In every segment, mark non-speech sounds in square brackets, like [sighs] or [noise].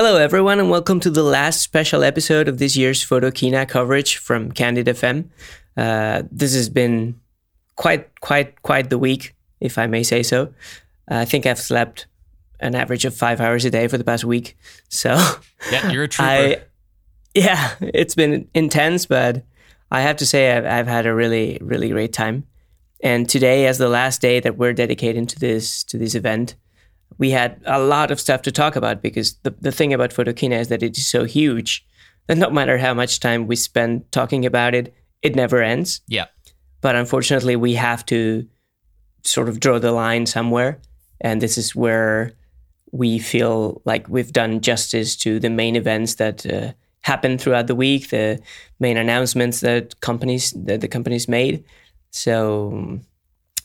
Hello, everyone, and welcome to the last special episode of this year's Photokina coverage from Candid FM. Uh, this has been quite, quite, quite the week, if I may say so. I think I've slept an average of five hours a day for the past week. So, [laughs] yeah, you're a trooper. I, yeah, it's been intense, but I have to say I've, I've had a really, really great time. And today, as the last day that we're dedicating to this to this event, we had a lot of stuff to talk about because the, the thing about Photokina is that it is so huge that no matter how much time we spend talking about it, it never ends. Yeah. But unfortunately, we have to sort of draw the line somewhere. And this is where we feel like we've done justice to the main events that uh, happened throughout the week, the main announcements that companies that the companies made. So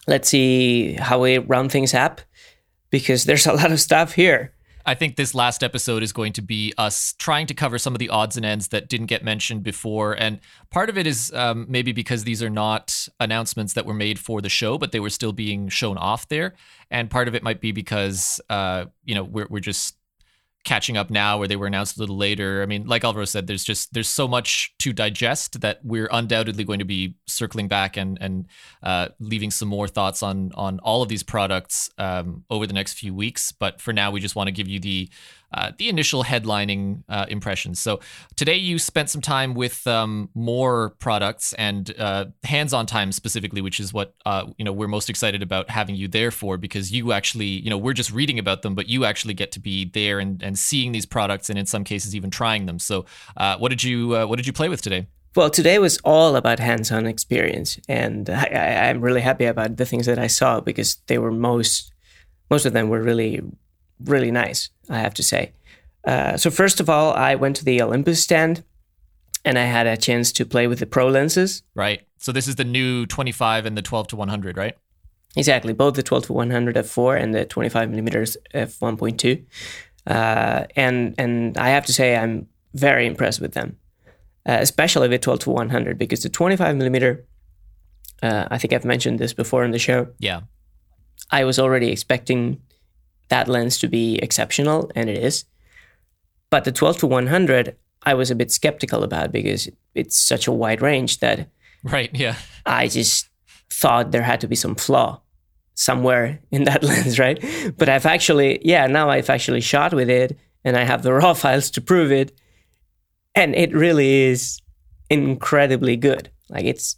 let's see how we round things up because there's a lot of stuff here. I think this last episode is going to be us trying to cover some of the odds and ends that didn't get mentioned before. And part of it is um, maybe because these are not announcements that were made for the show, but they were still being shown off there. And part of it might be because, uh, you know, we're, we're just catching up now where they were announced a little later. I mean, like Alvaro said, there's just there's so much to digest that we're undoubtedly going to be circling back and and uh, leaving some more thoughts on on all of these products um, over the next few weeks. But for now, we just want to give you the uh, the initial headlining uh, impressions. So today you spent some time with um, more products and uh, hands-on time specifically, which is what uh, you know we're most excited about having you there for because you actually you know we're just reading about them, but you actually get to be there and, and seeing these products and in some cases even trying them. So uh, what did you what did you play with today? Well, today was all about hands-on experience, and I, I'm really happy about the things that I saw because they were most most of them were really really nice, I have to say. Uh, so first of all, I went to the Olympus stand and I had a chance to play with the pro lenses. Right. So this is the new 25 and the 12 to 100, right? Exactly, both the 12 to 100 f4 and the 25 millimeters f1.2. Uh, and and I have to say I'm very impressed with them, uh, especially the 12 to 100 because the 25 millimeter. Uh, I think I've mentioned this before in the show. Yeah, I was already expecting that lens to be exceptional, and it is. But the 12 to 100, I was a bit skeptical about because it's such a wide range that. Right, yeah. I just thought there had to be some flaw somewhere in that [laughs] lens, right? But I've actually, yeah, now I've actually shot with it and I have the raw [laughs] files to prove it. And it really is incredibly good. Like it's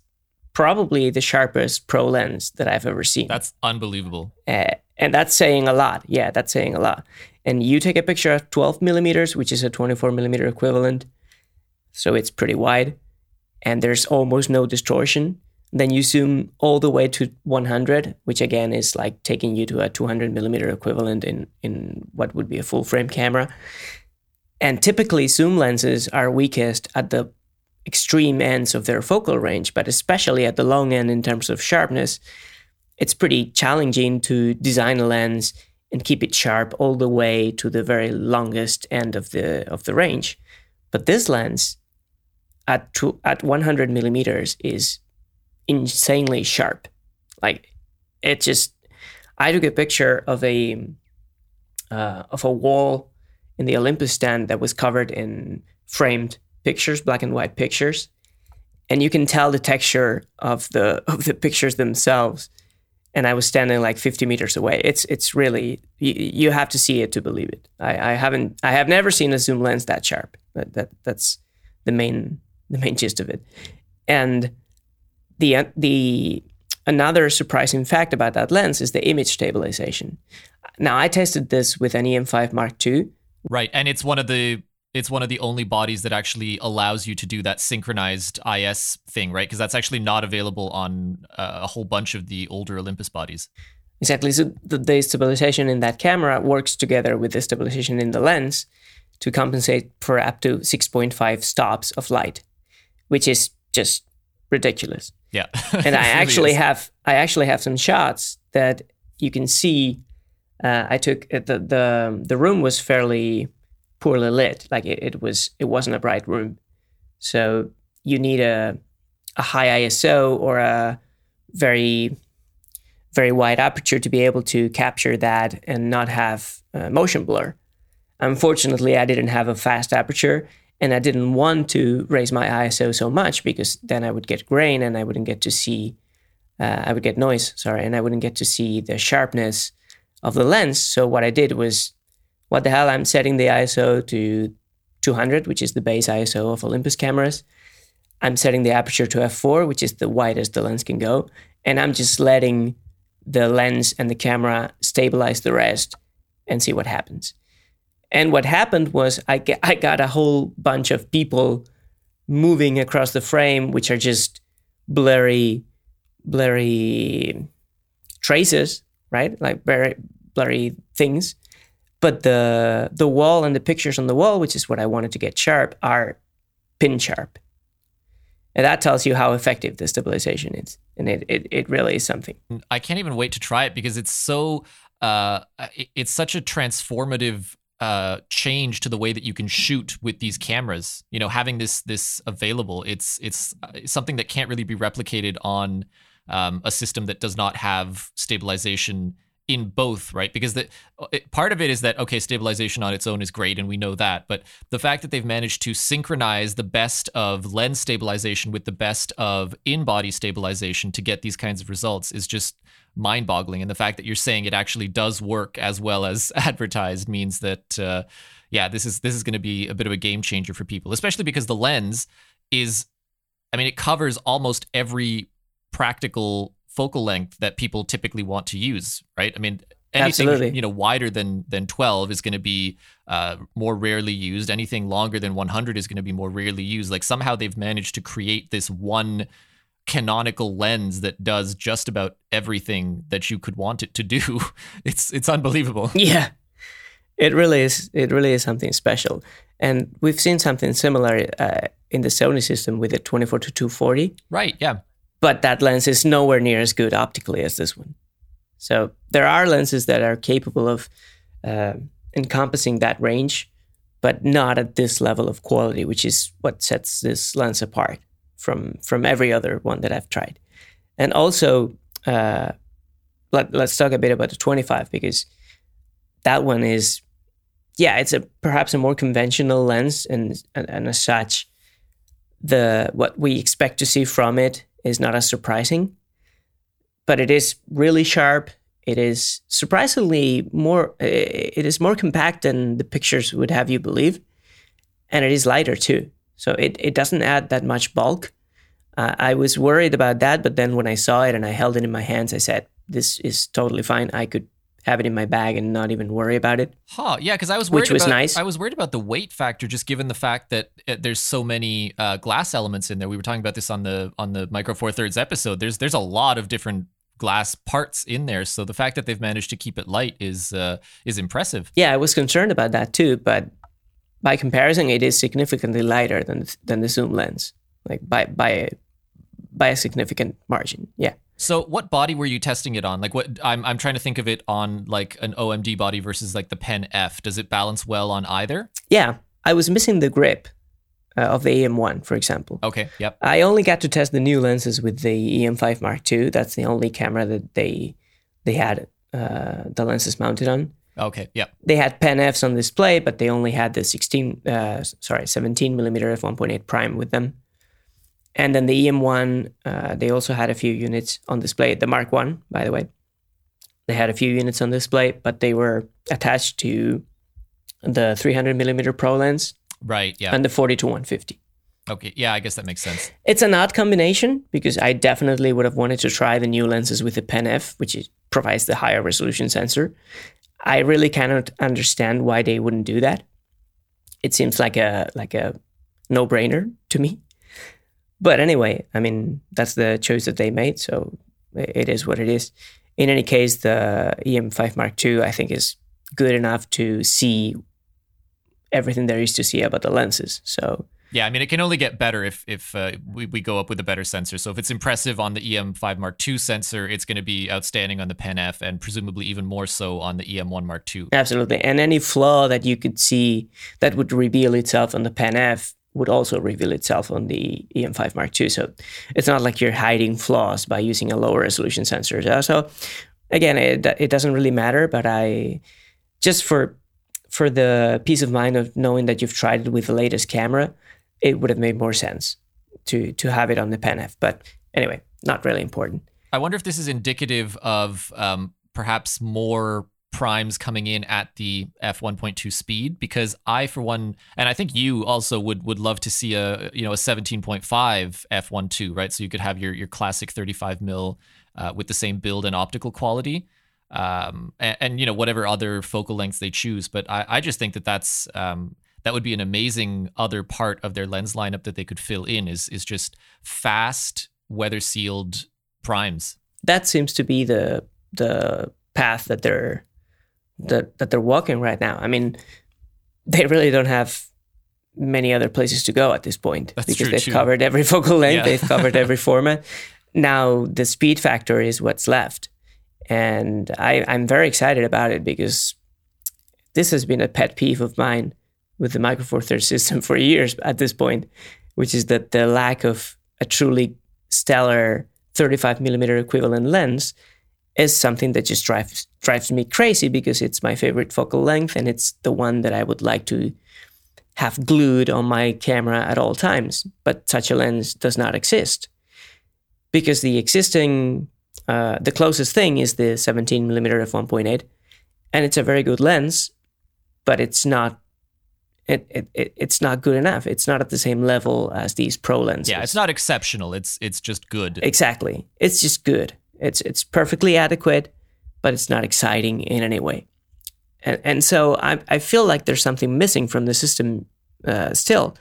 probably the sharpest pro lens that I've ever seen. That's unbelievable. Uh, and that's saying a lot. Yeah, that's saying a lot. And you take a picture at 12 millimeters, which is a 24 millimeter equivalent. So it's pretty wide and there's almost no distortion. Then you zoom all the way to 100, which again is like taking you to a 200 millimeter equivalent in, in what would be a full frame camera. And typically, zoom lenses are weakest at the extreme ends of their focal range, but especially at the long end in terms of sharpness, it's pretty challenging to design a lens and keep it sharp all the way to the very longest end of the of the range. But this lens at two, at 100 millimeters is insanely sharp. Like it just, I took a picture of a uh, of a wall in the Olympus stand that was covered in framed pictures, black and white pictures, and you can tell the texture of the [laughs] of the pictures themselves. And I was standing like 50 meters away. It's it's really you, you have to see it to believe it. I, I haven't I have never seen a zoom lens that sharp. That, that that's the main the main gist of it. And the the another surprising fact about that lens is the image stabilization. Now I tested this with an EM5 Mark II. Right, and it's one of the it's one of the only bodies that actually allows you to do that synchronized IS thing, right? Because that's actually not available on uh, a whole bunch of the older Olympus bodies. Exactly. So the, the stabilization in that camera works together with the stabilization in the lens to compensate for up to 6.5 stops of light, which is just ridiculous. Yeah. [laughs] and I actually have I actually have some shots that you can see. Uh, I took uh, the the the room was fairly poorly lit. Like it, it was, it wasn't a bright room. So you need a a high ISO or a very very wide aperture to be able to capture that and not have uh, motion blur. Unfortunately, I didn't have a fast aperture and I didn't want to raise my ISO so much because then I would get grain and I wouldn't get to see, uh, I would get noise, sorry, and I wouldn't get to see the sharpness of the lens. So what I did was, what the hell, I'm setting the ISO to 200, which is the base ISO of Olympus cameras. I'm setting the aperture to f4, which is the widest the lens can go, and I'm just letting the lens and the camera stabilize the rest and see what happens. And what happened was I, get, I got a whole bunch of people moving across the frame, which are just blurry, blurry traces, right? Like very blurry things. But the the wall and the pictures on the wall, which is what I wanted to get sharp, are pin sharp. And that tells you how effective the stabilization is. And it, it, it really is something. I can't even wait to try it because it's so uh, it's such a transformative uh, change to the way that you can shoot with these cameras. You know, having this this available, it's it's uh, something that can't really be replicated on um, a system that does not have stabilization in both, right? Because the it, part of it is that okay, stabilization on its own is great, and we know that. But the fact that they've managed to synchronize the best of lens stabilization with the best of in-body stabilization to get these kinds of results is just mind-boggling. And the fact that you're saying it actually does work as well as [laughs] advertised means that, uh, yeah, this is this is going to be a bit of a game changer for people, especially because the lens is, I mean, it covers almost every practical focal length that people typically want to use, right? I mean, anything Absolutely. you know wider than than 12 is going to be uh, more rarely used. Anything longer than 100 is going to be more rarely used. Like somehow they've managed to create this one canonical lens that does just about everything that you could want it to do. [laughs] It's it's unbelievable. [laughs] Yeah. It really is. It really is something special, and we've seen something similar uh, in the Sony system with the 24 to 240. Right. Yeah. But that lens is nowhere near as good optically as this one. So there are lenses that are capable of uh, encompassing that range, but not at this level of quality, which is what sets this lens apart from from every other one that I've tried. And also, uh, let, let's talk a bit about the 25 because that one is, yeah, it's a perhaps a more conventional lens, and and, and as such, the what we expect to see from it is not as surprising. But it is really sharp. It is surprisingly more. It is more compact than the pictures would have you believe, and it is lighter too. So it, it doesn't add that much bulk. Uh, I was worried about that, but then when I saw it and I held it in my hands, I said, "This is totally fine. I could have it in my bag and not even worry about it." Huh? Yeah, because I was worried Which was about, nice. I was worried about the weight factor, just given the fact that uh, there's so many uh, glass elements in there. We were talking about this on the on the Micro Four Thirds episode. There's there's a lot of different glass parts in there, so the fact that they've managed to keep it light is uh, is impressive. Yeah, I was concerned about that too, but by comparison, it is significantly lighter than than the zoom lens, like by by a, by a significant margin. Yeah. So, what body were you testing it on? Like, what I'm I'm trying to think of it on like an OMD body versus like the Pen F. Does it balance well on either? Yeah, I was missing the grip uh, of the EM1, for example. Okay. Yep. I only got to test the new lenses with the EM5 Mark II. That's the only camera that they they had uh, the lenses mounted on. Okay. Yep. They had Pen Fs on display, but they only had the 16, uh, sorry, 17 millimeter f1.8 prime with them. And then the EM1, uh, they also had a few units on display. The Mark One, by the way, they had a few units on display, but they were attached to the 300 millimeter Pro lens Right. Yeah. and the 40 to 150. Okay. Yeah. I guess that makes sense. It's an odd combination because I definitely would have wanted to try the new lenses with the Pen F, which is, provides the higher resolution sensor. I really cannot understand why they wouldn't do that. It seems like a like a no brainer to me. But anyway, I mean that's the choice that they made, so it is what it is. In any case, the EM5 Mark II I think is good enough to see everything there is to see about the lenses. So Yeah, I mean, it can only get better if if uh, we, we go up with a better sensor. So if it's impressive on the EM5 Mark II sensor, it's going to be outstanding on the Pen F, and presumably even more so on the EM1 Mark II. Absolutely. And any flaw that you could see that would reveal itself on the Pen F would also reveal itself on the EM5 Mark II. So it's not like you're hiding flaws by using a lower resolution sensor. So, again, it, it doesn't really matter, but I just for for the peace of mind of knowing that you've tried it with the latest camera, it would have made more sense to to have it on the PenF. But anyway, not really important. I wonder if this is indicative of um, perhaps more primes coming in at the f1.2 speed because I for one and I think you also would would love to see a you know a 17.5 f1.2 right? So you could have your your classic 35 mil uh, with the same build and optical quality. Um, and, and, you know whatever other focal lengths they choose but I, I just think that that's um, that would be an amazing other part of their lens lineup that they could fill in is is just fast weather sealed primes. That seems to be the the path that they're that that they're walking right now. I mean, they really don't have many other places to go at this point That's because they've too. covered every [laughs] focal length, Yeah. they've covered every [laughs] format. Now the speed factor is what's left, and I, I'm very excited about it because this has been a pet peeve of mine with the Micro Four Thirds [laughs] system for years at this point, which is that the lack of a truly stellar 35 millimeter equivalent lens is something that just drives drives me crazy because it's my favorite focal length and it's the one that I would like to have glued on my camera at all times. But such a lens does not exist because the existing uh, the closest thing is the 17 millimeter f 1.8, and it's a very good lens, but it's not. It, it, it, it's not good enough. It's not at the same level as these pro lenses. yeah it's not exceptional it's it's just good Exactly. It's just good. It's it's perfectly adequate, but it's not exciting in any way. And and so I I feel like there's something missing from the system uh, still,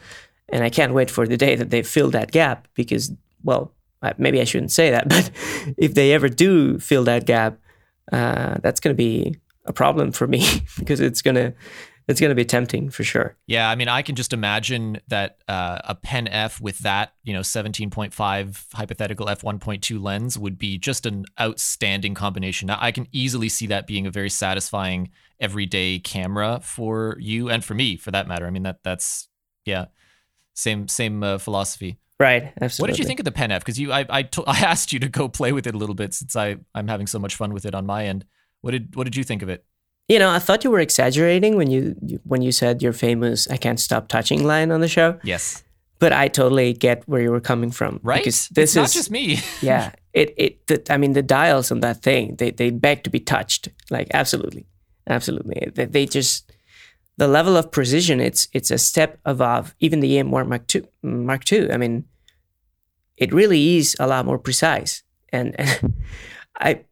and I can't wait for the day that they fill that gap because well maybe I shouldn't say that, [laughs] but if they ever do fill that gap, uh, that's going to be a problem for me [laughs] because it's gonna it's gonna be tempting for sure. Yeah, I mean, I can just imagine that uh, a Pen F with that, you know, 17.5 hypothetical f1.2 lens would be just an outstanding combination. I I can easily see that being a very satisfying everyday camera for you and for me, for that matter. I mean, that that's yeah, same same uh, philosophy. Right. Absolutely. What did you think of the Pen F? Because you, I, I, to- [laughs] I asked you to go play with it a little bit since I, I'm having so much fun with it on my end. What did, what did you think of it? You know, I thought you were exaggerating when you when you said your famous "I can't stop touching" line on the show, Yes, but I totally get where you were coming from. right. Because this it's not is just me. [laughs] yeah. It it the, I mean the dials on that thing they they beg to be touched. Like absolutely, absolutely. They, they just the level of precision. It's it's a step above even the EM1 Mark two Mark two. I mean, it really is a lot more precise. And, and [laughs] I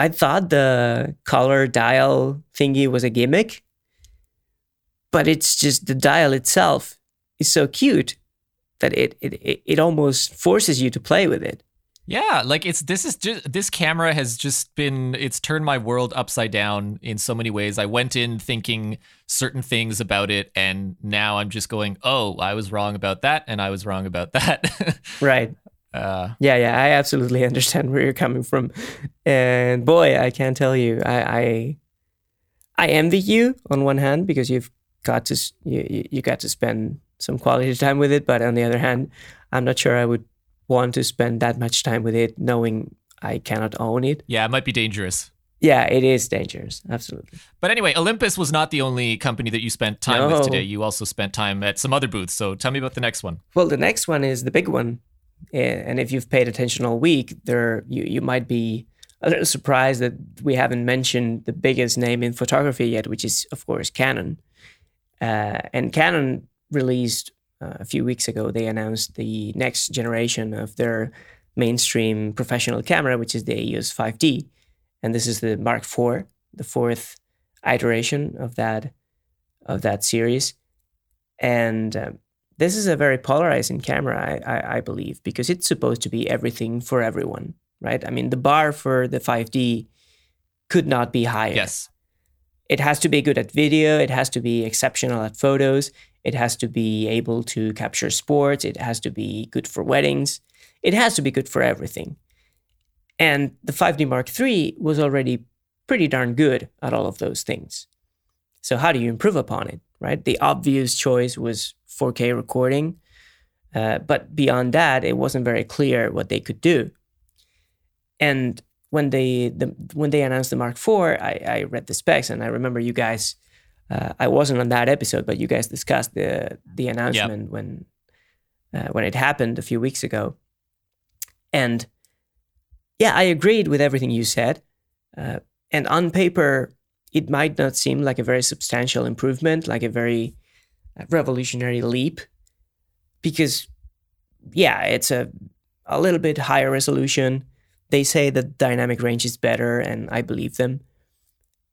I thought the color dial thingy was a gimmick, but it's just the dial itself is so cute that it it, it, almost forces you to play with it. Yeah, like it's this is just this camera has just been it's turned my world upside down in so many ways. I went in thinking certain things about it and now I'm just going, "Oh, I was wrong about that and I was wrong about that." [laughs] Right. Uh Yeah, yeah, I absolutely [laughs] understand where you're coming from, and boy, I can't tell you, I, I, I envy you on one hand because you've got to you, you- got to spend some quality time with it, but on the other hand, I'm not sure I would want to spend that much time with it, knowing I cannot own it. yeah, it might be dangerous. Yeah, it is dangerous, absolutely. But anyway, Olympus was not the only company that you spent time No. with today. You also spent time at some other booths. So tell me about the next one. Well, the next one is the big one, and if you've paid attention all week, there you you might be a little surprised that we haven't mentioned the biggest name in photography yet, which is of course Canon. Uh, and Canon released uh, a few weeks ago. They announced the next generation of their mainstream professional camera, which is the EOS 5D, and this is the Mark IV, the fourth iteration of that of that series. And um, this is a very polarizing camera, I, I, I believe, because it's supposed to be everything for everyone, right? I mean, the bar for the 5D could not be higher. Yes. It has to be good at video, it has to be exceptional at photos, it has to be able to capture sports, it has to be good for weddings, it has to be good for everything. And the 5D Mark III was already pretty darn good at all of those things. So, how do you improve upon it, right? The obvious choice was 4K recording. Uh, but beyond that, it wasn't very clear what they could do. And when they the, when they announced the Mark IV, I, I read the specs and I remember you guys Uh, I wasn't on that episode, but you guys discussed the the announcement yep. when uh, when it happened a few weeks ago, and yeah, I agreed with everything you said. Uh, and on paper, it might not seem like a very substantial improvement, like a very revolutionary leap, because yeah, it's a a little bit higher resolution. They say that dynamic range is better, and I believe them.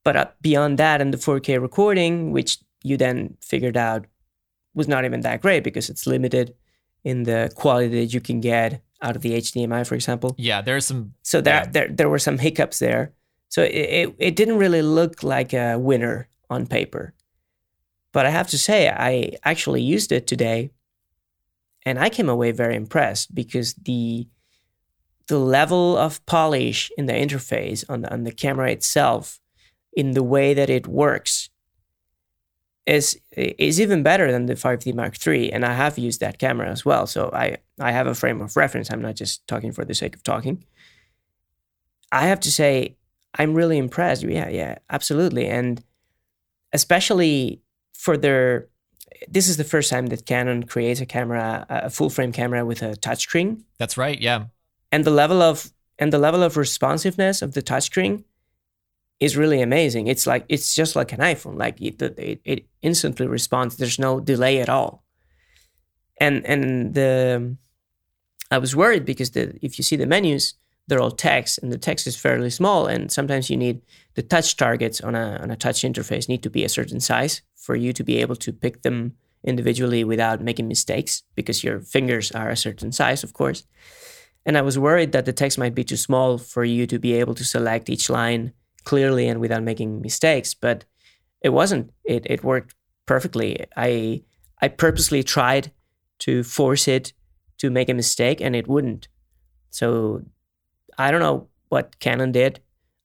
But uh, beyond that, and the 4K recording, which you then figured out was not even that great because it's limited in the quality that you can get out of the HDMI, for example. Yeah, there's some. So there, yeah. there, there were some hiccups there. So it, it, it didn't really look like a winner on paper. But I have to say, I actually used it today and I came away very impressed because the the level of polish in the interface on the, on the camera itself, in the way that it works, is is even better than the 5D Mark III. And I have used that camera as well, so I I have a frame of reference. I'm not just talking for the sake of talking. I have to say, I'm really impressed. Yeah, yeah, absolutely, and especially for their this is the first time that Canon creates a camera, a full frame camera with a touchscreen. That's right. Yeah. And the level of and the level of responsiveness of the touchscreen is really amazing. It's like it's just like an iPhone. Like it, it, it instantly responds. There's no delay at all. And and the I was worried because the if you see the menus, they're all text, and the text is fairly small, and sometimes you need the touch targets on a on a touch interface need to be a certain size for you to be able to pick them individually without making mistakes because your fingers are a certain size, of course. And I was worried that the text might be too small for you to be able to select each line clearly and without making mistakes, but it wasn't. It it worked perfectly. I I purposely tried to force it to make a mistake and it wouldn't. So I don't know what Canon did.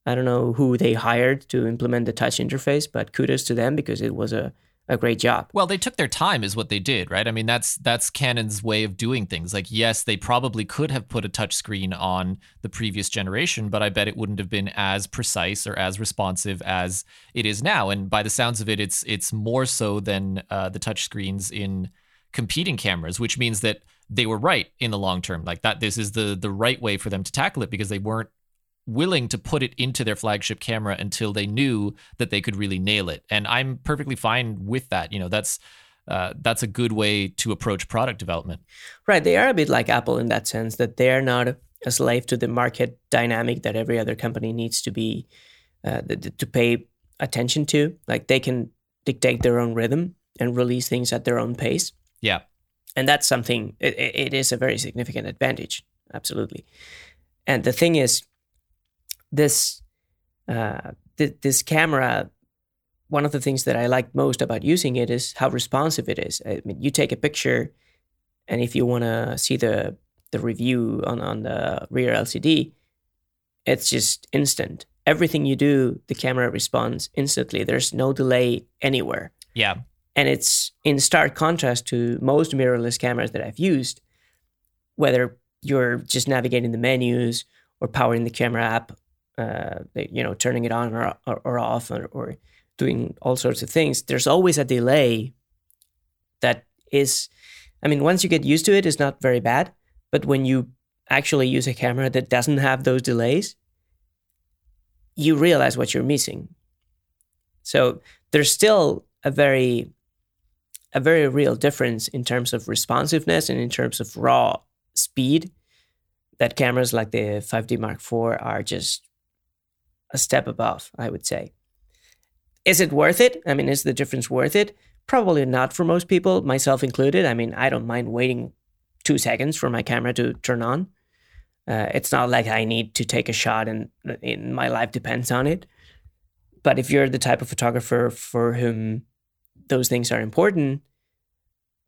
I don't know who they hired to implement the touch interface, but kudos to them because it was a, a great job. Well, they took their time is what they did, right? I mean, that's that's Canon's way of doing things. Like, yes, they probably could have put a touch screen on the previous generation, but I bet it wouldn't have been as precise or as responsive as it is now. And by the sounds of it, it's it's more so than uh, the touch screens in competing cameras, which means that they were right in the long term. Like that, this is the the right way for them to tackle it because they weren't willing to put it into their flagship camera until they knew that they could really nail it. And I'm perfectly fine with that. You know, that's uh, that's a good way to approach product development. Right. They are a bit like Apple in that sense that they're not a slave to the market dynamic that every other company needs to be uh, to pay attention to. Like they can dictate their own rhythm and release things at their own pace. Yeah. And that's something. it, it is a very significant advantage. Absolutely. And the thing is, this uh, th- this camera, one of the things that I like most about using it is how responsive it is. I mean, you take a picture, and if you want to see the the review on on the rear LCD, it's just instant. Everything you do, the camera responds instantly. There's no delay anywhere. Yeah. And it's in stark contrast to most mirrorless cameras that I've used, whether you're just navigating the menus or powering the camera app uh, you know, turning it on or, or, or off or, or, doing all sorts of things, there's always a delay that is, I mean, once you get used to it, it's not very bad. But when you actually use a camera that doesn't have those delays, you realize what you're missing. So there's still a very a very real difference in terms of responsiveness and in terms of raw speed that cameras like the 5D Mark IV are just a step above, I would say. Is it worth it? I mean, is the difference worth it? Probably not for most people, myself included. I mean, I don't mind waiting two seconds for my camera to turn on. Uh, it's not like I need to take a shot and, and my life depends on it. But if you're the type of photographer for whom those things are important,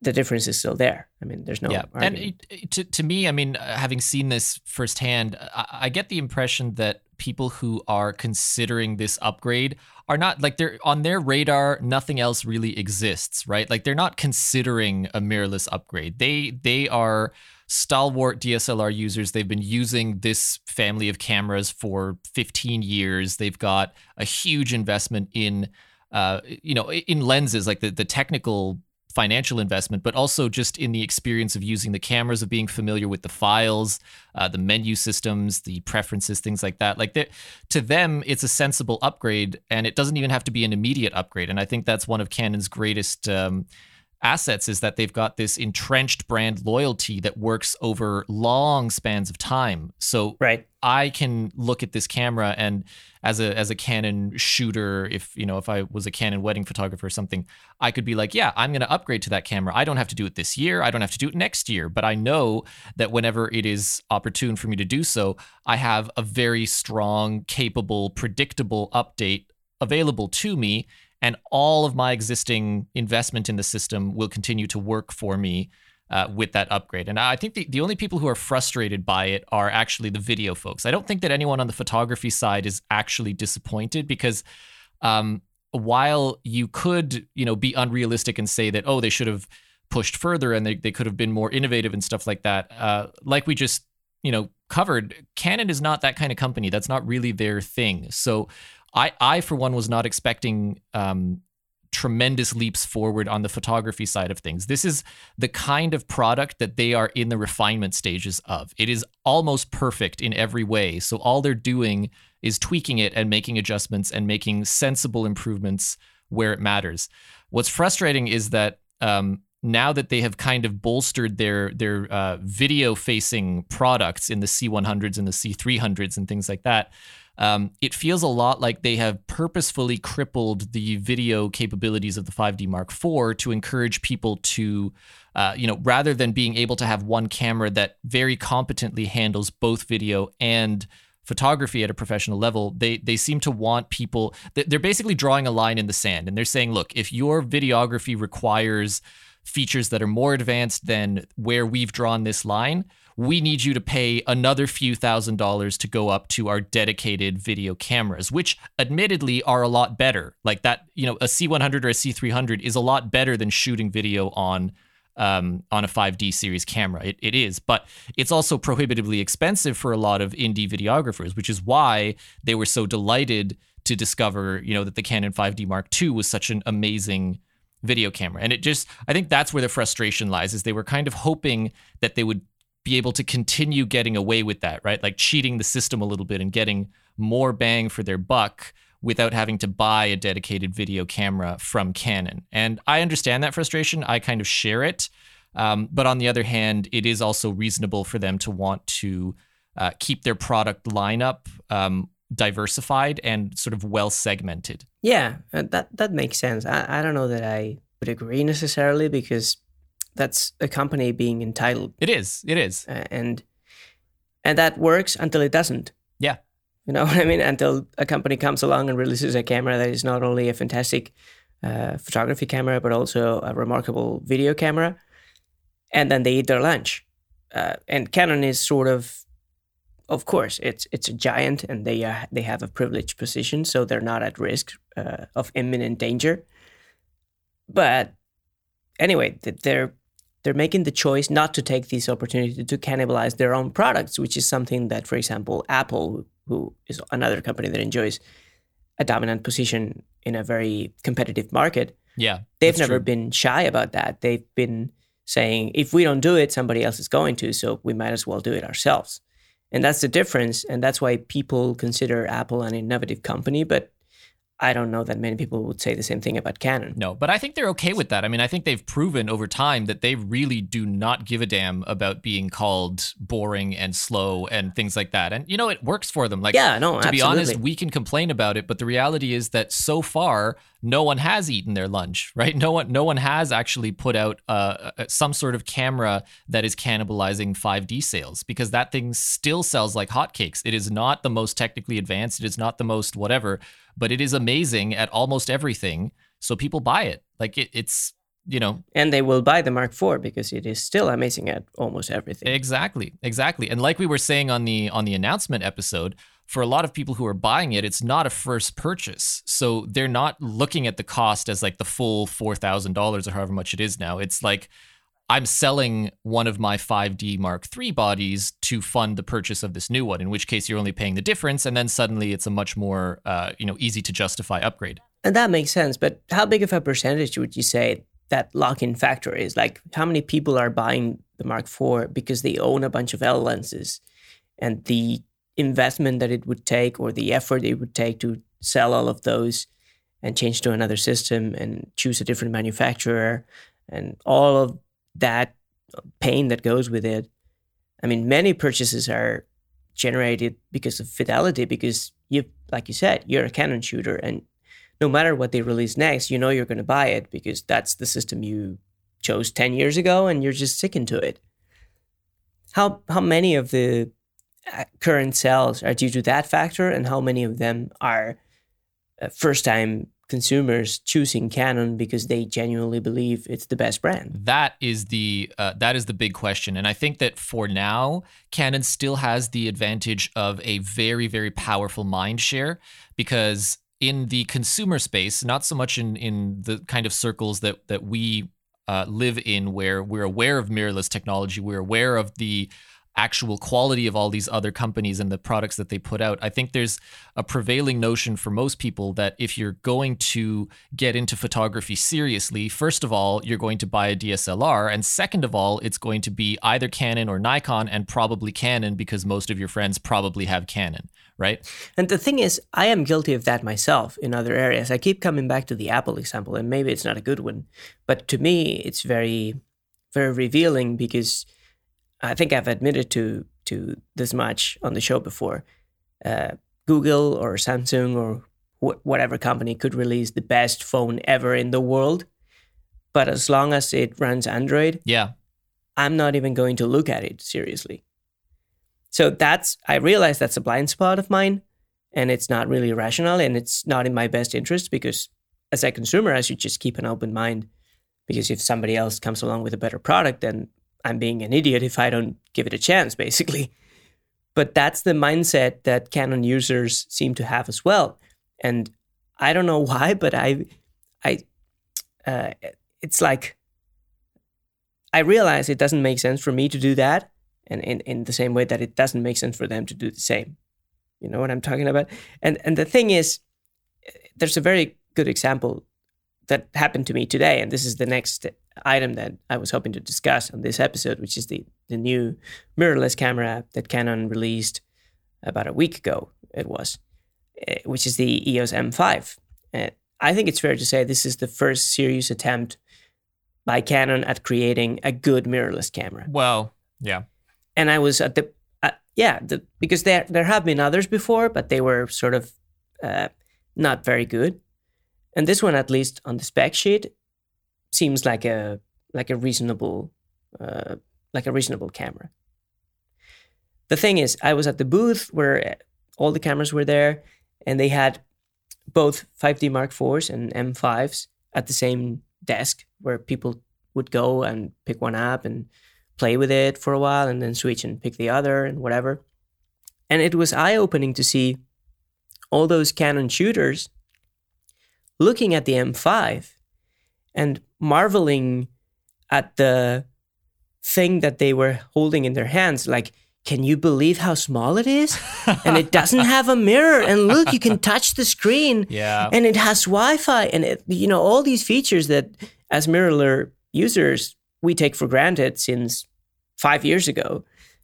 the difference is still there. I mean, there's no. Yeah, argument. and to to me, I mean, uh, having seen this firsthand, I, I, get the impression that people who are considering this upgrade are not like they're on their radar. Nothing else really exists, right? Like they're not considering a mirrorless upgrade. They they are stalwart DSLR users. They've been using this family of cameras for 15 years. They've got a huge investment in uh, you know, in lenses, like the, the technical financial investment, but also just in the experience of using the cameras, of being familiar with the files, uh, the menu systems, the preferences, things like that. Like to them, it's a sensible upgrade, and it doesn't even have to be an immediate upgrade. And I think that's one of Canon's greatest. Um, assets is that they've got this entrenched brand loyalty that works over long spans of time. So right. I can look at this camera and as a as a Canon shooter, if you know, if I was a Canon wedding photographer or something, I could be like, yeah, I'm going to upgrade to that camera. I don't have to do it this year. I don't have to do it next year, but I know that whenever it is opportune for me to do so, I have a very strong, capable, predictable update available to me and all of my existing investment in the system will continue to work for me uh, with that upgrade. And I think the, the only people who are frustrated by it are actually the video folks. I don't think that anyone on the photography side is actually disappointed because um, while you could, you know, be unrealistic and say that, oh, they should have pushed further and they, they could have been more innovative and stuff like that, uh, like we just, you know, covered, Canon is not that kind of company. That's not really their thing. So I, I for one, was not expecting um, tremendous leaps forward on the photography side of things. This is the kind of product that they are in the refinement stages of. It is almost perfect in every way. So all they're doing is tweaking it and making adjustments and making sensible improvements where it matters. What's frustrating is that um, now that they have kind of bolstered their their uh, video facing products in the C100s and the C300s and things like that, um, it feels a lot like they have purposefully crippled the video capabilities of the 5D Mark IV to encourage people to, uh, you know, rather than being able to have one camera that very competently handles both video and photography at a professional level, they they seem to want people. They're basically drawing a line in the sand, and they're saying, look, if your videography requires features that are more advanced than where we've drawn this line we need you to pay another few thousand dollars to go up to our dedicated video cameras, which admittedly are a lot better. Like that, you know, a C100 or a C300 is a lot better than shooting video on um, on a 5D series camera. It, it is, but it's also prohibitively expensive for a lot of indie videographers, which is why they were so delighted to discover, you know, that the Canon 5D Mark II was such an amazing video camera. And it just, I think that's where the frustration lies, is they were kind of hoping that they would be able to continue getting away with that, right? Like cheating the system a little bit and getting more bang for their buck without having to buy a dedicated video camera from Canon. And I understand that frustration. I kind of share it. Um, but on the other hand, it is also reasonable for them to want to uh, keep their product lineup um, diversified and sort of well segmented. Yeah, uh, that that makes sense. I, I don't know that I would agree necessarily because that's a company being entitled. It is. It is. Uh, and and that works until it doesn't. Yeah. You know [laughs] what I mean? Until a company comes along and releases a camera that is not only a fantastic uh, photography camera but also a remarkable video camera, and then they eat their lunch. Uh, and Canon is sort of, of course, it's it's a giant, and they uh, they have a privileged position, so they're not at risk uh, of imminent danger. But anyway, they're they're making the choice not to take this opportunity to cannibalize their own products, which is something that, for example, Apple, who is another company that enjoys a dominant position in a very competitive market, yeah, they've never true. been shy about that. They've been saying, if we don't do it, somebody else is going to, so we might as well do it ourselves. And that's the difference. And that's why people consider Apple an innovative company, but I don't know that many people would say the same thing about Canon. No, but I think they're okay with that. I mean, I think they've proven over time that they really do not give a damn about being called boring and slow and things like that. And you know, it works for them. Like, yeah, no, to absolutely. be honest, we can complain about it, but the reality is that so far, no one has eaten their lunch, right? No one, no one has actually put out uh, uh some sort of camera that is cannibalizing 5D sales because that thing still sells like hotcakes. It is not the most technically advanced. It is not the most whatever but it is amazing at almost everything. So people buy it. Like it, it's you know and they will buy the mark iv because it is still amazing at almost everything exactly exactly and like we were saying on the on the announcement episode for a lot of people who are buying it it's not a first purchase so they're not looking at the cost as like the full $4000 or however much it is now it's like I'm selling one of my 5D Mark III bodies to fund the purchase of this new one, in which case you're only paying the difference, and then suddenly it's a much more uh, you know easy to justify upgrade. and that makes sense. But how big of a percentage would you say that lock-in factor is? Like, how many people are buying the Mark IV because they own a bunch of L lenses, and the investment that it would take or the effort it would take to sell all of those and change to another system and choose a different manufacturer and all of that pain that goes with it. I mean, many purchases are generated because of fidelity, because you, like you said, you're a Canon shooter, and no matter what they release next, you know you're going to buy it because that's the system you chose 10 years ago and you're just sticking to it. How, how many of the uh, current sales are due to that factor, and how many of them are uh, first time consumers choosing Canon because they genuinely believe it's the best brand? That is the uh, that is the big question, and I think that for now, Canon still has the advantage of a very very powerful mind share because in the consumer space, not so much in in the kind of circles that that we uh, live in, where we're aware of mirrorless technology, we're aware of the actual quality of all these other companies and the products that they put out. I think there's a prevailing notion for most people that if you're going to get into photography seriously, first of all, you're going to buy a DSLR. And second of all, it's going to be either Canon or Nikon and probably Canon because most of your friends probably have Canon, right? And the thing is, I am guilty of that myself in other areas. I keep coming back to the Apple example, and maybe it's not a good one. But to me, it's very, very revealing because I think I've admitted to to this much on the show before. Uh, Google or Samsung or wh- whatever company could release the best phone ever in the world, but as long as it runs Android, yeah, I'm not even going to look at it seriously. So that's I realize that's a blind spot of mine, and it's not really rational, and it's not in my best interest because as a consumer, I should just keep an open mind. Because if somebody else comes along with a better product, then I'm being an idiot if I don't give it a chance, basically. But that's the mindset that Canon users seem to have as well. And I don't know [laughs] why, but I, I, uh, it's like I realize it doesn't make sense for me to do that, and in, in the same way that it doesn't make sense for them to do the same. You know what I'm talking about? And and the thing is, there's a very good example that happened to me today, and this is the next item that I was hoping to discuss on this episode, which is the the new mirrorless camera that Canon released about a week ago. It was, eh, which is the EOS M5. And I think it's fair to say this is the first serious attempt by Canon at creating a good mirrorless camera. Well, yeah. And I was at the uh, yeah, the, because there there have been others before, but they were sort of uh, not very good. And this one, at least on the spec sheet, seems like a like a reasonable uh, like a reasonable camera. The thing is, I was at the booth where all the cameras were there, and they had both 5D Mark IVs and M5s at the same desk where people would go and pick one up and play with it for a while and then switch and pick the other and whatever. And it was eye opening to see all those Canon shooters looking at the M5 and marveling at the thing that they were holding in their hands. Like, can you believe how small it is? [laughs] and it doesn't have a mirror. And look, you can touch the screen. Yeah. And it has Wi-Fi, and it, you know all these features that, as mirrorless users, we take for granted since five years ago.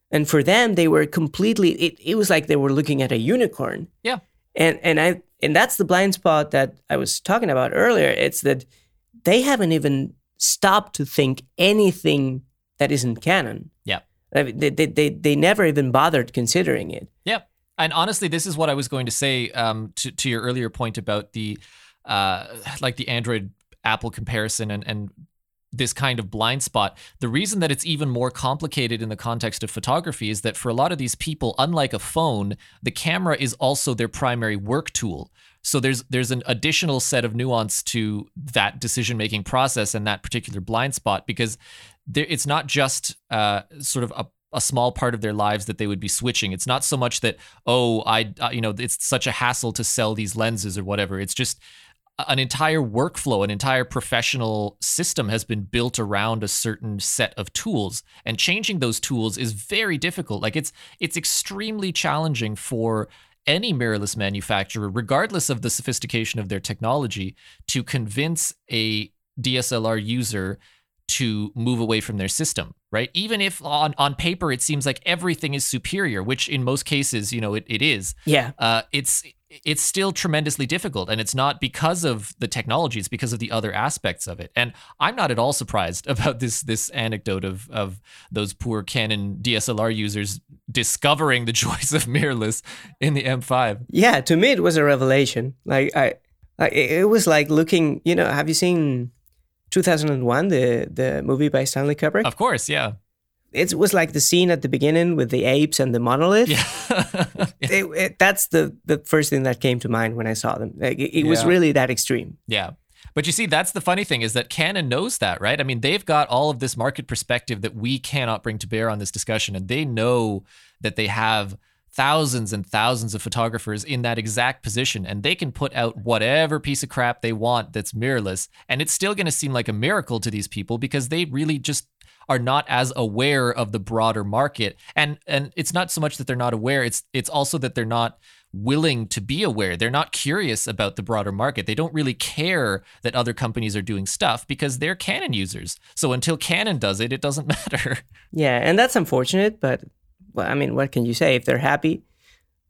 And for them, they were completely. It, it was like they were looking at a unicorn. Yeah. And and I and that's the blind spot that I was talking about earlier. It's that they haven't even stopped to think anything that isn't canon. Yeah. They, they, they, they never even bothered considering it. Yeah. And honestly, this is what I was going to say um, to, to your earlier point about the uh, like the Android Apple comparison and, and this kind of blind spot. The reason that it's even more complicated in the context of photography is that for a lot of these people, unlike a phone, the camera is also their primary work tool. So there's there's an additional set of nuance to that decision making process and that particular blind spot because there, it's not just uh, sort of a a small part of their lives that they would be switching. It's not so much that oh I uh, you know it's such a hassle to sell these lenses or whatever. It's just an entire workflow, an entire professional system has been built around a certain set of tools, and changing those tools is very difficult. Like it's it's extremely challenging for any mirrorless manufacturer, regardless of the sophistication of their technology, to convince a DSLR user to move away from their system, right? Even if on, on paper it seems like everything is superior, which in most cases, you know, it, it is. Yeah. Uh, it's it's still tremendously difficult and it's not because of the technology it's because of the other aspects of it and i'm not at all surprised [laughs] about this this anecdote of of those poor canon dslr users discovering the [laughs] joys of mirrorless in the m5 Yeah, to me it was a revelation. Like I, it was like looking. You know, have you seen 2001, the the movie by Stanley Kubrick? of course yeah It was like the scene at the beginning with the apes and the monolith. [laughs] yeah It- it- that's the the first thing that came to mind when I saw them. Like, it, it was really that extreme. Yeah. But you see, that's the funny thing is that Canon knows that, right? I mean, they've got all of this market perspective that we cannot bring to bear on this discussion. And they know that they have thousands and thousands of photographers in that exact position. And they can put out whatever piece of crap they want that's mirrorless. And it's still going to seem like a miracle to these people because they really just are not as aware of the broader market. And and it's not so much that they're not aware, it's it's also that they're not willing to be aware. They're not curious about the broader market. They don't really care that other companies are doing stuff because they're Canon users. So until Canon does it, it doesn't [laughs] matter. Yeah, and that's unfortunate, but well, I mean, what can you say? If they're happy,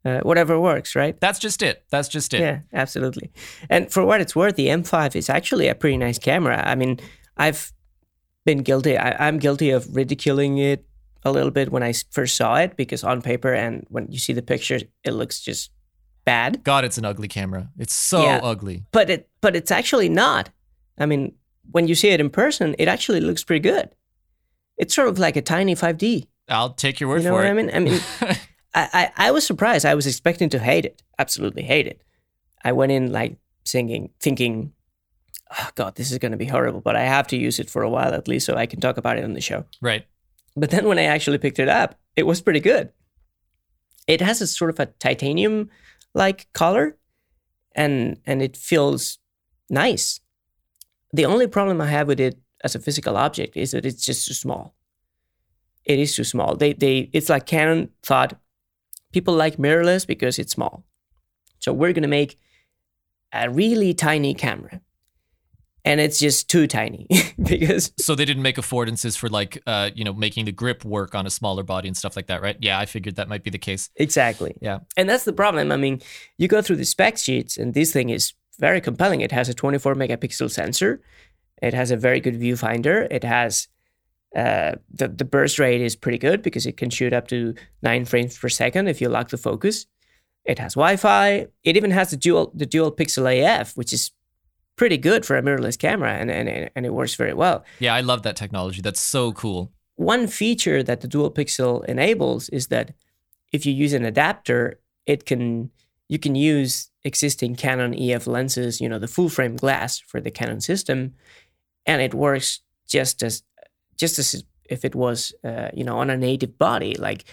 uh, whatever works, right? That's just it. That's just it. Yeah, absolutely. And for what it's worth, the M5 is actually a pretty nice camera. I mean, I've been guilty. I, I'm guilty of ridiculing it a little bit when I first saw it because on paper and when you see the pictures, it looks just bad. God, it's an ugly camera. It's so Yeah. ugly. But it, but it's actually not. I mean, when you see it in person, it actually looks pretty good. It's sort of like a tiny 5D. I'll take your word for it. You know for what it. I mean? I mean, [laughs] I, I, I was surprised. I was expecting to hate it, absolutely hate it. I went in like singing, thinking, oh God, this is going to be horrible, but I have to use it for a while at least so I can talk about it on the show. right. But then when I actually picked it up, it was pretty good. It has a sort of a titanium like color and and it feels nice. The only problem I have with it as a physical object is that it's just too small. It is too small. They they it's like Canon thought people like mirrorless because it's small. So we're going to make a really tiny camera. And it's just too tiny [laughs] because So they didn't make affordances for like, uh, you know, making the grip work on a smaller body and stuff like that, right? Yeah, I figured that might be the case. Exactly. Yeah. And that's the problem. I mean, you go through the spec sheets, and this thing is very compelling. It has a 24 megapixel sensor. It has a very good viewfinder. It has uh, the the burst rate is pretty good because it can shoot up to nine frames per second if you lock the focus. It has Wi-Fi. It even has the dual the dual pixel AF, which is pretty good for a mirrorless camera, and and and it works very well. Yeah, I love that technology. That's so cool. One feature that the dual pixel enables is that if you use an adapter, it can you can use existing Canon EF lenses, you know, the full frame glass for the Canon system, and it works just as just as if it was uh, you know on a native body. Like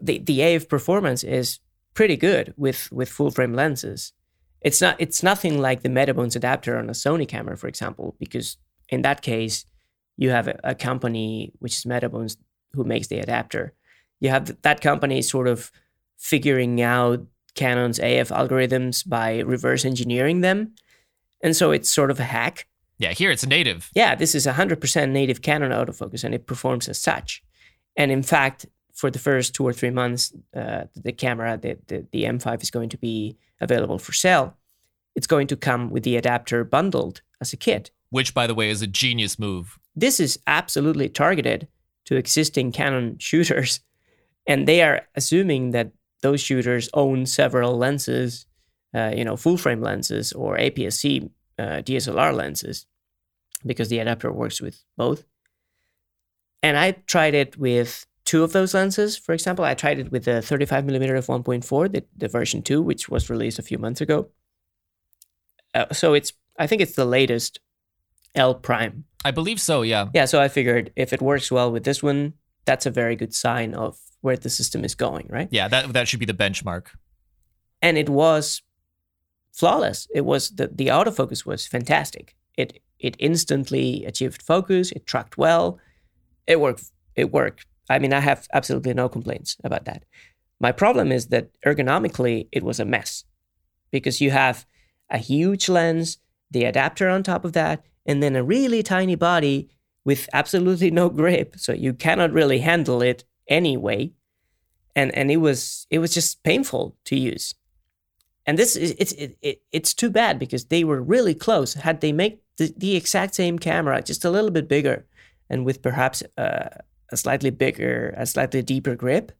the the AF performance is pretty good with with full frame lenses. It's not it's nothing like the Metabones adapter on a Sony camera, for example, because in that case you have a, a company which is Metabones who makes the adapter. You have th- that company sort of figuring out Canon's AF algorithms by reverse engineering them. And so it's sort of a hack. Yeah, here it's native. Yeah, this is 100% native Canon autofocus and it performs as such. And in fact, for the first two or three months, uh, the camera, the, the, the M5 is going to be available for sale. It's going to come with the adapter bundled as a kit. Which, by the way, is a genius move. this is absolutely targeted to existing Canon [laughs] shooters, and they are assuming that those shooters own several lenses, uh, you know, full frame lenses or APS-C uh, DSLR lenses, because the adapter works with both. And I tried it with two of those lenses. For example, I tried it with the 35 millimeter f 1.4, the, the version two, which was released a few months ago. Uh, so it's, I think it's the latest L prime I believe so, yeah. yeah, so I figured if it works well with this one, that's a very good sign of where the system is going, right? Yeah, that that should be the benchmark. And it was flawless. It was the the autofocus was fantastic. It it instantly achieved focus. It tracked well. It worked. It worked. I mean, I have absolutely no complaints about that. My problem is that ergonomically, it was a mess because you have a huge lens, the adapter on top of that, and then a really tiny body with absolutely no grip. So you cannot really handle it anyway. And, and it was it was just painful to use and this is it's it, it, it's too bad because they were really close had they make the, the exact same camera just a little bit bigger and with perhaps uh, a slightly bigger a slightly deeper grip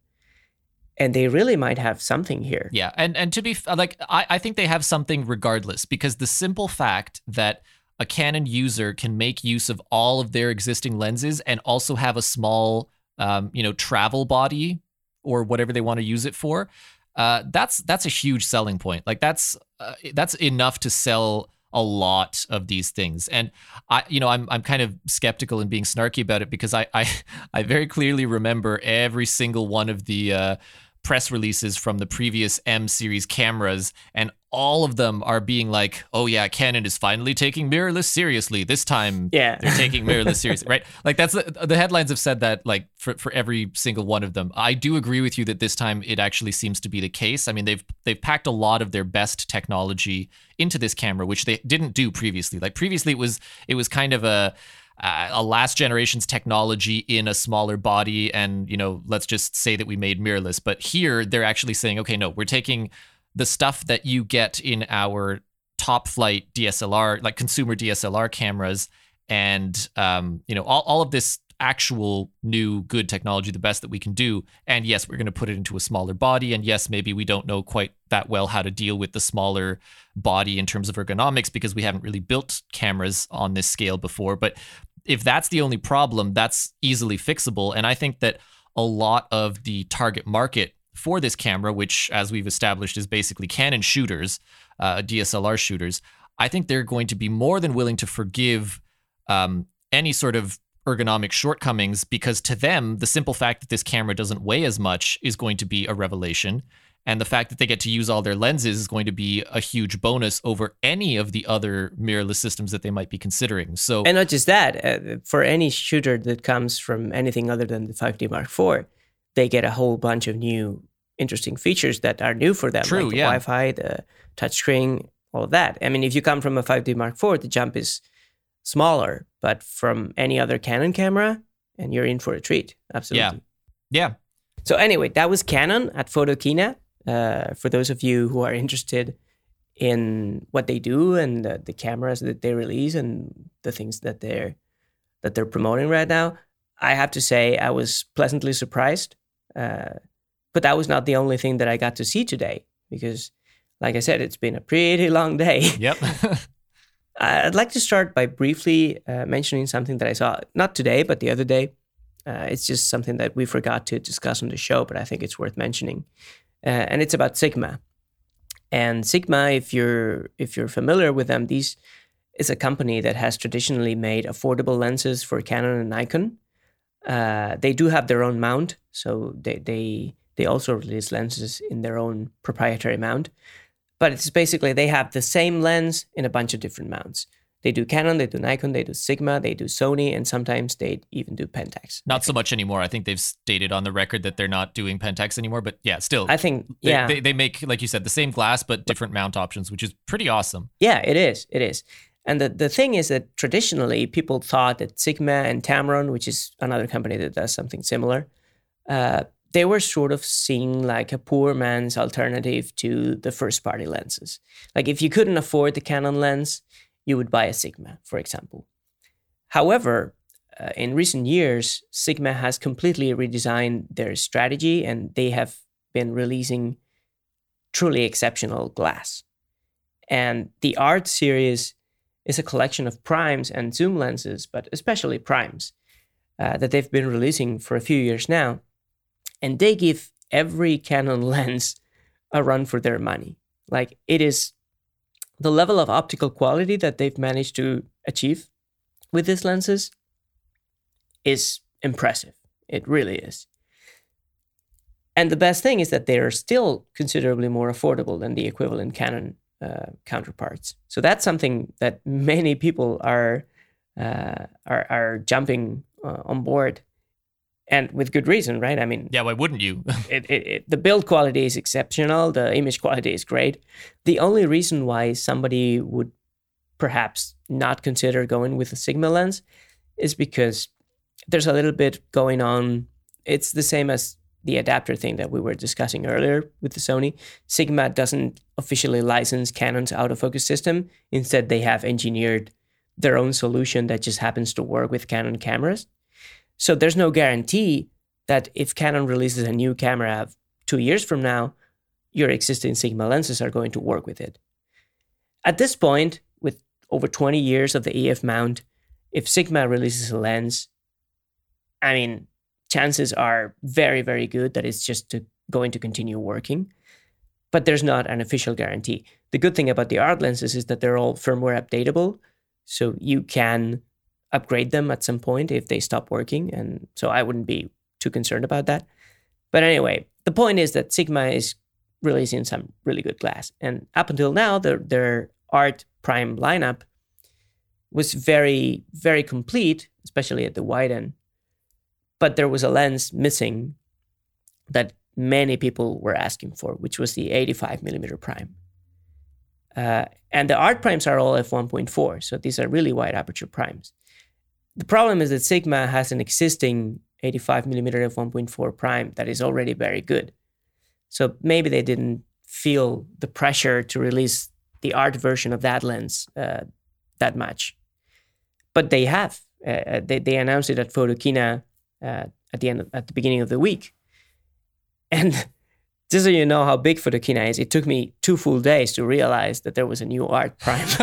and they really might have something here yeah and and to be like I, I think they have something regardless because the simple fact that a canon user can make use of all of their existing lenses and also have a small um, you know travel body or whatever they want to use it for uh, that's that's a huge selling point. Like that's uh, that's enough to sell a lot of these things. And I, you know, I'm I'm kind of skeptical and being snarky about it because I I, [laughs] I very clearly remember every single one of the uh, press releases from the previous M series cameras, and all of them are being like, "Oh yeah, Canon is finally taking mirrorless seriously. This time, yeah, they're taking mirrorless seriously, right? Like that's the, the headlines have said that like for for every single one of them. I do agree with you that this time it actually seems to be the case. I mean, they've they've packed a lot of their best technology into this camera, which they didn't do previously. Like previously, it was it was kind of a uh, a last generation's technology in a smaller body and you know let's just say that we made mirrorless. But here they're actually saying okay no we're taking the stuff that you get in our top flight DSLR like consumer DSLR cameras and um, you know all, all of this actual new good technology the best that we can do. And yes we're going to put it into a smaller body. And yes maybe we don't know quite that well how to deal with the smaller body in terms of ergonomics because we haven't really built cameras on this scale before. But if that's the only problem that's easily fixable. And i think that a lot of the target market for this camera which as we've established is basically canon shooters uh, dslr shooters i think they're going to be more than willing to forgive um, any sort of ergonomic shortcomings because to them, the simple fact that this camera doesn't weigh as much is going to be a revelation. And the fact that they get to use all their lenses is going to be a huge bonus over any of the other mirrorless systems that they might be considering. So, and not just that, uh, for any shooter that comes from anything other than the 5D Mark IV, they get a whole bunch of new interesting features that are new for them, True, like the yeah. Wi-Fi, the touchscreen, all of that. I mean, if you come from a 5D Mark IV, the jump is smaller, but from any other Canon camera, and you're in for a treat. Absolutely. Yeah. Yeah. So anyway, that was Canon at Photokina. Uh, for those of you who are interested in what they do and the, the, cameras that they release and the things that they're that they're promoting right now, I have to say I was pleasantly surprised. Uh, but that was not the only thing that I got to see today because, like I said, it's been a pretty long day. Yep. [laughs] I'd like to start by briefly uh, mentioning something that I saw, not today, but the other day. Uh, it's just something that we forgot to discuss on the show, but I think it's worth mentioning. Uh, and it's about Sigma. And Sigma, if you're if you're familiar with them, these is a company that has traditionally made affordable lenses for Canon and Nikon. Uh, they do have their own mount, so they they they also release lenses in their own proprietary mount but it's basically they have the same lens in a bunch of different mounts. They do Canon, they do Nikon, they do Sigma, they do Sony, and sometimes they even do Pentax. Not so much anymore. I think they've stated on the record that they're not doing Pentax anymore, but yeah, still. I think, they, yeah. They, they make, like you said, the same glass, but different mount options, which is pretty awesome. Yeah, it is. It is. And the, the thing is that traditionally people thought that Sigma and Tamron, which is another company that does something similar, uh, they were sort of seen like a poor man's alternative to the first party lenses. Like if you couldn't afford the Canon lens, you would buy a Sigma, for example. However, uh, in recent years, Sigma has completely redesigned their strategy and they have been releasing truly exceptional glass. And the Art series is a collection of primes and zoom lenses, but especially primes, uh, that they've been releasing for a few years now and they give every Canon [laughs] lens a run for their money. Like it is the level of optical quality that they've managed to achieve with these lenses is impressive. It really is. And the best thing is that they are still considerably more affordable than the equivalent Canon uh, counterparts. So that's something that [laughs] many people are uh, are, are jumping uh, on board and with good reason, right? I mean, yeah, why wouldn't you? [laughs] it, it, it, the build quality is exceptional. The image quality is great. The only reason why somebody would perhaps not consider going with a Sigma lens is because there's a little bit going on. It's the same as the adapter thing that we were discussing earlier with the Sony. Sigma doesn't officially license Canon's autofocus system. Instead, they have engineered their own solution that just happens to work with Canon cameras. So there's no guarantee that if Canon releases a new camera two years from now, your existing Sigma lenses are going to work with it. At this point, with over 20 years of the EF mount, if Sigma releases a lens, I mean, chances are very, very good that it's just to, going to continue working. But there's not an official guarantee. The good thing about the art lenses is that they're all firmware updatable. So you can upgrade them at some point if they stop working. And so I wouldn't be too concerned about that. But anyway, the point is that Sigma is releasing some really good glass. And up until now, their, their art prime lineup was very, very complete, especially at the wide end. But there was a lens missing that many people were asking for, which was the 85 millimeter prime. Uh, and the art primes are all f1.4, so these are really wide aperture primes. The problem is that Sigma has an existing 85 millimeter f1.4 prime that is already very good. So maybe they didn't feel the pressure to release the art version of that lens uh, that much, but they have. Uh, uh they, they announced it at Photokina uh, at the end of, at the beginning of the week, and [laughs] just so you know how big Photokina is, it took me two full days to realize that there was a new art prime. [laughs] [laughs]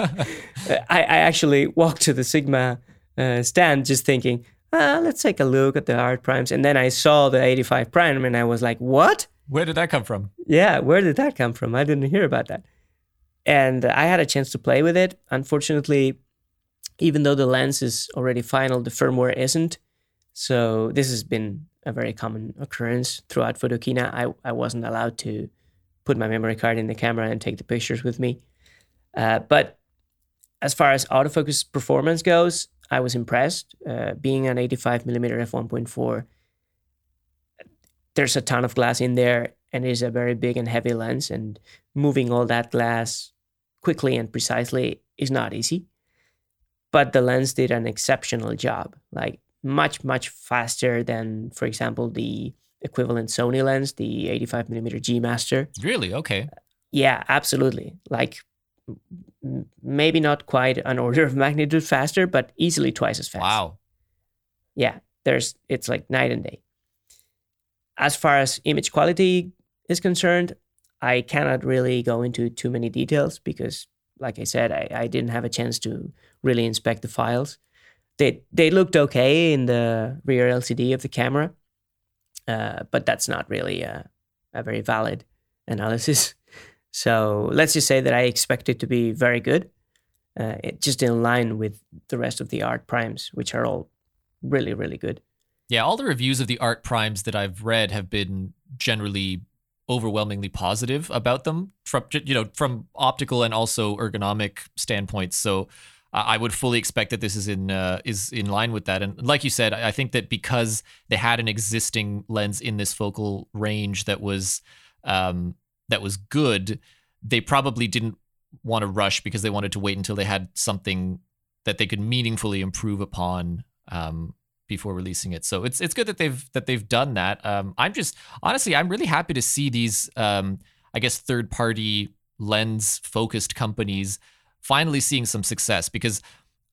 I, I, actually walked to the Sigma uh, stand just thinking, ah, let's take a look at the art primes. And then I saw the 85 prime and I was like, what? Where did that come from? Yeah, where did that come from? I didn't hear about that. And I had a chance to play with it. Unfortunately, even though the lens is already final, the firmware isn't. So this has been a very common occurrence throughout Photokina. I, I wasn't allowed to put my memory card in the camera and take the pictures with me. Uh, but as far as autofocus performance goes, I was impressed. Uh, being an 85 millimeter f1.4, there's a ton of glass in there, and it is a very big and heavy lens. And moving all that glass quickly and precisely is not easy. But the lens did an exceptional job, like much much faster than, for example, the equivalent Sony lens, the 85 millimeter G Master. Really? Okay. Yeah, absolutely. Like maybe not quite an order of magnitude faster, but easily twice as fast. Wow. Yeah, there's it's like night and day. As far as image quality is concerned, I cannot really go into too many details because, like I said, I, I didn't have a chance to really inspect the files. They they looked okay in the rear LCD of the camera, uh, but that's not really a, a very valid analysis. [laughs] So let's just say that I expect it to be very good, uh, just in line with the rest of the art primes, which are all really, really good. Yeah, all the reviews of the art primes that I've read have been generally overwhelmingly positive about them from you know from optical and also ergonomic standpoints. So I would fully expect that this is in uh, is in line with that. And like you said, I think that because they had an existing lens in this focal range that was um, that was good, they probably didn't want to rush because they wanted to wait until they had something that they could meaningfully improve upon um, before releasing it. So it's it's good that they've that they've done that. Um, I'm just honestly, I'm really happy to see these, um, I guess, third party lens focused companies finally seeing some success because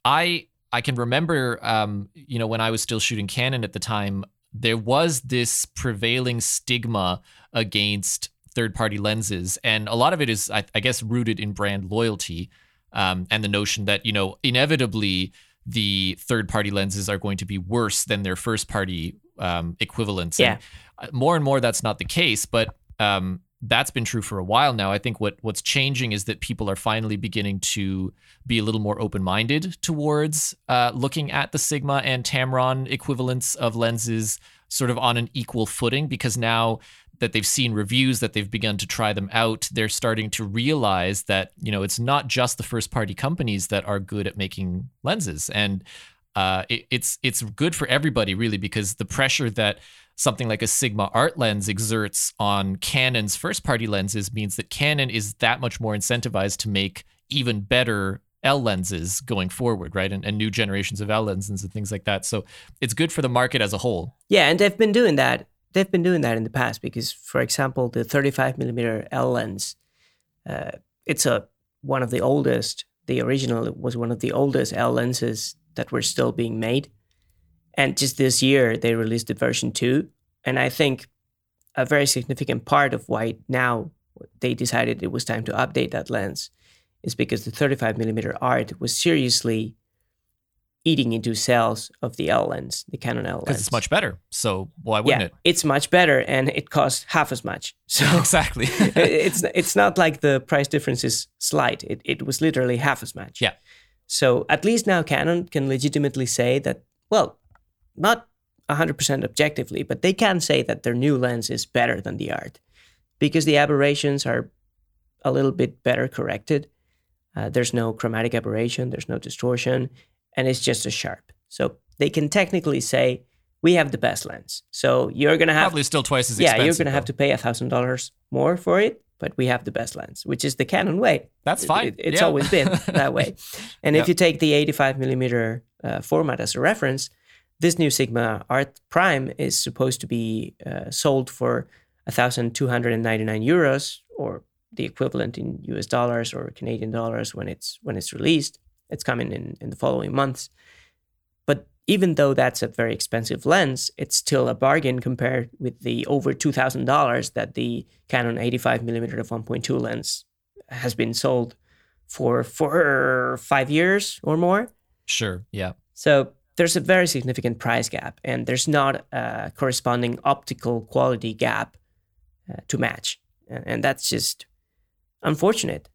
I I can remember, um, you know, when I was still shooting Canon at the time, there was this prevailing stigma against third party lenses. And a lot of it is, I, I guess, rooted in brand loyalty um, and the notion that, you know, inevitably the third party lenses are going to be worse than their first party um, equivalents. Yeah. And uh, more and more, that's not the case. But um, that's been true for a while now. I think what what's changing is that people are finally beginning to be a little more open minded towards uh, looking at the Sigma and Tamron equivalents of lenses sort of on an equal footing because now that they've seen reviews that they've begun to try them out they're starting to realize that you know it's not just the first party companies that are good at making lenses. And uh, it, it's it's good for everybody really because the pressure that something like a Sigma art lens exerts on Canon's first party lenses means that Canon is that much more incentivized to make even better L lenses going forward, right? And, and new generations of L lenses and things like that. So it's good for the market as a whole. Yeah, and they've been doing that. They've been doing that in the past because, for example, the 35 millimeter L lens, uh, it's a one of the oldest. The original was one of the oldest L lenses that were still being made. And just this year, they released the version two. And I think a very significant part of why now they decided it was time to update that lens is because the 35 millimeter art was seriously eating into cells of the L lens, the Canon L lens. Because it's much better. So why wouldn't yeah, it? It's much better and it costs half as much. [laughs] So [laughs] exactly. [laughs] it's it's not like the price difference is slight. It it was literally half as much. Yeah. So at least now Canon can legitimately say that, well, not 100% objectively, but they can say that their new lens is better than the art because the aberrations are a little bit better corrected. Uh, there's no chromatic aberration, there's no distortion, and it's just as sharp. So they can technically say, we have the best lens. So you're going to have. Probably still twice as yeah, you're going to have to pay $1,000 more for it, but we have the best lens, which is the Canon way. That's fine. it- it's Yeah. always been [laughs] that way. And Yep. if you take the 85 millimeter uh, format as a reference, this new Sigma Art Prime is supposed to be uh, sold for 1,299 euros, or the equivalent in US dollars or Canadian dollars when it's when it's released. It's coming in in the following months. But even though that's a very expensive lens, it's still a bargain compared with the over two thousand dollars that the Canon 85 millimeter f 1.2 lens has been sold for for five years or more. Sure. Yeah. So there's a very significant price gap, and there's not a corresponding optical quality gap uh, to match, and, and that's just unfortunate.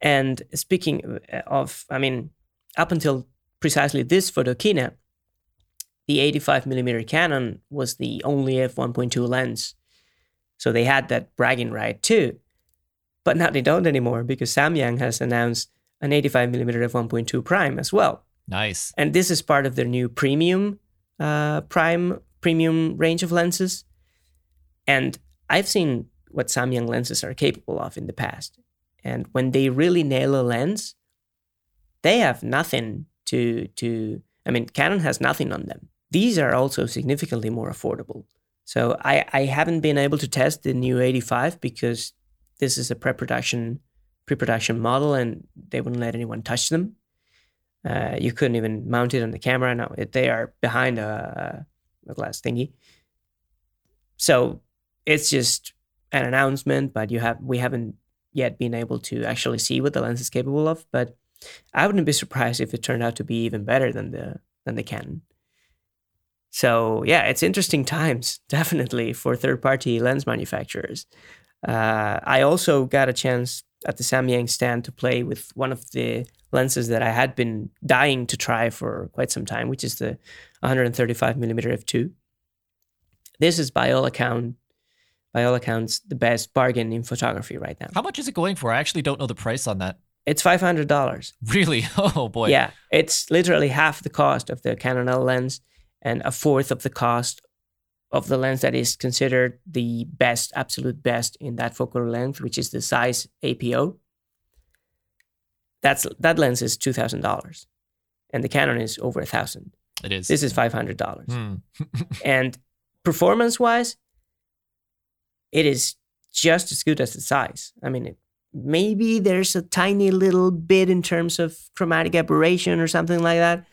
And speaking of, I mean, up until precisely this photokina, the 85 millimeter Canon was the only f1.2 lens, so they had that bragging right too. But now they don't anymore because Samyang has announced an 85 millimeter f1.2 prime as well Nice. and this is part of their new premium uh, prime premium range of lenses and i've seen what samyang lenses are capable of in the past and when they really nail a lens they have nothing to to i mean canon has nothing on them these are also significantly more affordable so i i haven't been able to test the new 85 because this is a pre-production pre-production model and they wouldn't let anyone touch them uh, you couldn't even mount it on the camera. Now they are behind a, a glass thingy. So it's just an announcement, but you have we haven't yet been able to actually see what the lens is capable of. But I wouldn't be surprised if it turned out to be even better than the than the Canon. So yeah, it's interesting times [laughs] definitely for third party lens manufacturers. Uh, I also got a chance at the Samyang stand to play with one of the lenses that I had been dying to try for quite some time, which is the 135 millimeter f2. This is by all account, by all accounts, the best bargain in photography right now. How much is it going for? I actually don't know the price on that. It's five hundred dollars. Really? [laughs] Oh boy. Yeah, it's literally half the cost of the Canon L lens and a fourth of the cost of the lens that is considered the best, absolute best in that focal length, which is the Zeiss APO. That's that lens is two thousand dollars, and the Canon is over a thousand. It is. This is five hundred dollars, Hmm. [laughs] and performance-wise, it is just as good as the Zeiss. I mean, it, maybe there's a tiny little bit in terms of chromatic aberration or something like that,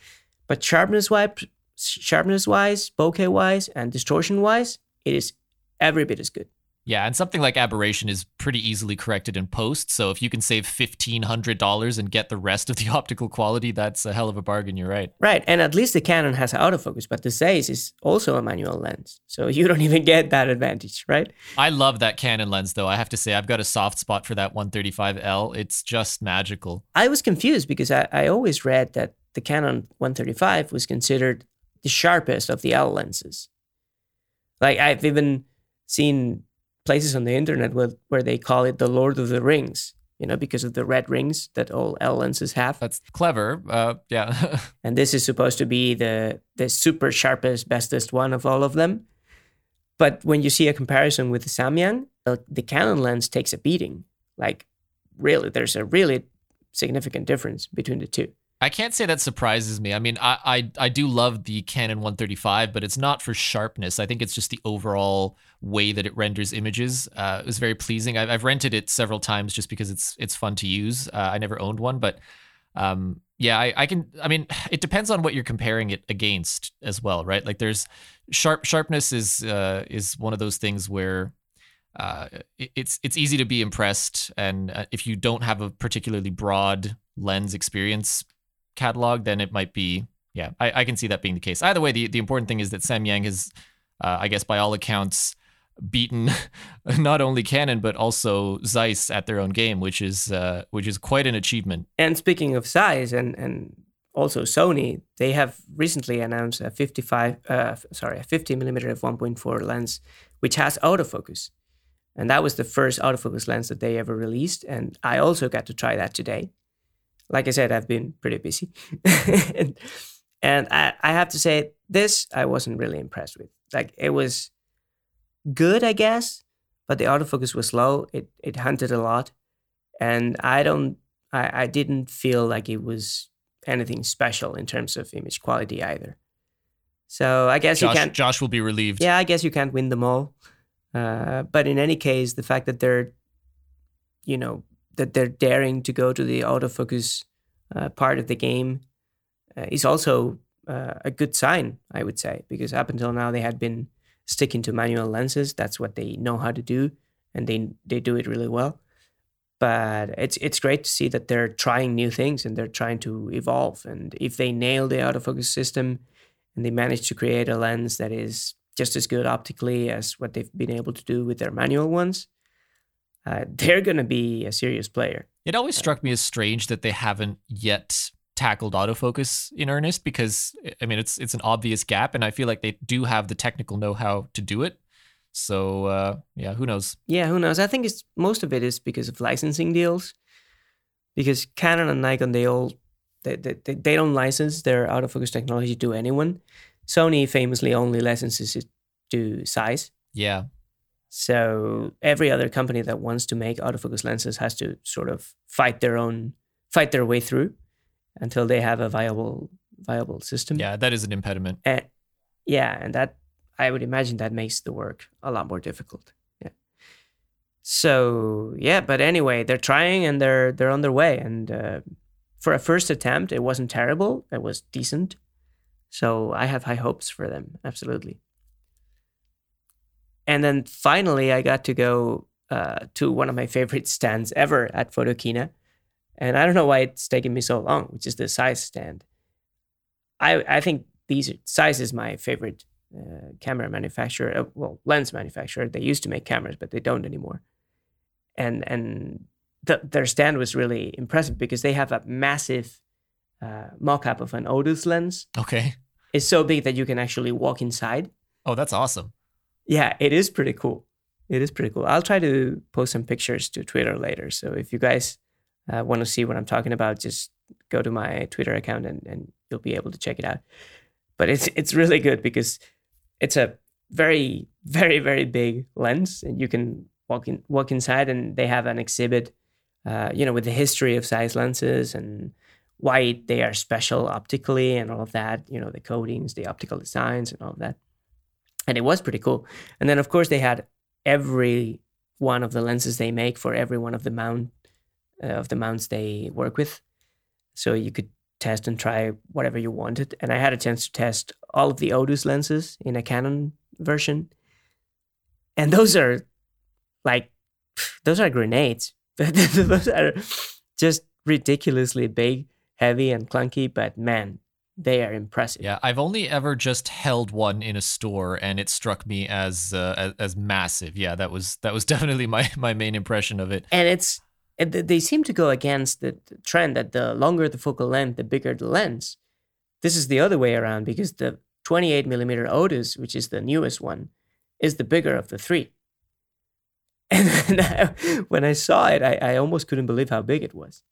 but sharpness-wise, sharpness-wise, bokeh-wise, and distortion-wise, it is every bit as good. Yeah, and something like aberration is pretty easily corrected in post. So if you can save fifteen hundred dollars and get the rest of the [laughs] optical quality, that's a hell of a bargain. You're right. Right, and at least the Canon has autofocus, but the Zeiss is also a manual lens, so [laughs] you don't even get that advantage, right? I love that Canon lens, though. I have to say, I've got a soft spot for that 135L. It's just magical. I was confused because I, I always read that the Canon 135 was considered the sharpest of the L lenses. Like I've even seen places on the internet where, where they call it the Lord of the Rings you know, because of the red rings that all L lenses have. That's clever. Uh, yeah. [laughs] and this is supposed to be the the super sharpest, bestest one of all of them. But when you see a comparison with the Samyang, the, the Canon lens takes a beating. Like, really, there's a really significant difference between the two. I can't say that surprises me. I mean, I, I I do love the Canon 135, but it's not for sharpness. I think it's just the overall way that it renders images. Uh, it was very pleasing. I've, I've rented it several times just because it's it's fun to use. Uh, I never owned one, but um, yeah, I, I can. I mean, [sighs] it depends on what you're comparing it against as well, right? Like, there's sharp sharpness is uh, is one of those things where uh, it's it's easy to be impressed, and uh, if you don't have a particularly broad lens experience catalog, then it might be. Yeah, I, I can see that being the case. Either way, the, the important thing is that Samyang has, uh, I guess, by all accounts, beaten [laughs] not only Canon but also Zeiss at their own game, which is uh, which is quite an achievement. And speaking of Zeiss and and also Sony, they have recently announced a 55, uh, sorry, a 50 millimeter f 1.4 lens, which has autofocus, and that was the first autofocus lens that they ever released. And I also got to try that today like I said, I've been pretty busy. [laughs] and, and I, I have to say, this I wasn't really impressed with. Like it was good, I guess, but the autofocus was slow. It it hunted a lot. And I don't I, I didn't feel like it was anything special in terms of image quality either. So I guess Josh, you can't Josh will be relieved. Yeah, I guess you can't win them all. Uh, but in any case, the fact that they're, you know, that they're daring to go to the autofocus uh, part of the game uh, is also uh, a good sign, I would say, because up until now they had been sticking to manual lenses. That's what they know how to do, and they they do it really well. But it's it's great to see that they're trying new things and they're trying to evolve. And if they nail the autofocus system and they manage to create a lens that is just as good optically as what they've been able to do with their manual ones, uh, they're going to be a serious player. It always struck me as strange that they haven't yet tackled autofocus in earnest because I mean it's it's an obvious gap and I feel like they do have the technical know-how to do it. So uh, yeah, who knows? Yeah, who knows? I think it's most of it is because of licensing deals. Because Canon and Nikon, they all they, they, they don't license their autofocus technology to anyone. Sony famously only licenses it to Zeiss. Yeah. So every other company that wants to make autofocus lenses has to sort of fight their own fight their way through until they have a viable viable system. Yeah, that is an impediment. And yeah, and that I would imagine that makes the work a lot more difficult. Yeah. So yeah, but anyway, they're trying and they're they're on their way. And uh, for a first attempt, it wasn't terrible. It was decent. So I have high hopes for them. Absolutely. And then finally, I got to go uh, to one of my favorite [laughs] stands ever at Photokina. And I don't know why it's taken me so long, which is the Zeiss stand. I, I think these Zeiss is my favorite uh, camera manufacturer, uh, well, lens manufacturer. They used to make cameras, but they don't anymore. And and the, their stand was really impressive because they have a massive uh, mock-up of an Otus lens. Okay. It's so big that you can actually walk inside. Oh, that's awesome yeah, it is pretty cool. It is pretty cool. I'll try to post some pictures to Twitter later. So if you guys uh, want to see what I'm talking about, just go to my Twitter account and, and you'll be able to check it out. But it's it's really good because it's a very very very big lens, and you can walk in walk inside, and they have an exhibit, uh, you know, with the history of Zeiss lenses and why they are special optically and all of that. You know, the coatings, the optical designs, and all of that and it was pretty cool. And then of course they had every one of the lenses they make for every one of the mount uh, of the mounts they work with, so you could test and try whatever you wanted. And I had a chance to test all of the Otus lenses in a Canon version, and those are like those are grenades. [laughs] those are just ridiculously big, heavy, and clunky. But man, they are impressive. Yeah, I've only ever just held one in a store, and it struck me as uh, as, as, massive. Yeah, that was that was [laughs] definitely my my main impression of it. And it's they seem to go against the trend that the longer the focal length, the bigger the lens. This is the other way around because the 28 millimeter Otus, which is the newest one, is the bigger of the three. [laughs] And I, when I saw it, I, I almost couldn't believe how big it was.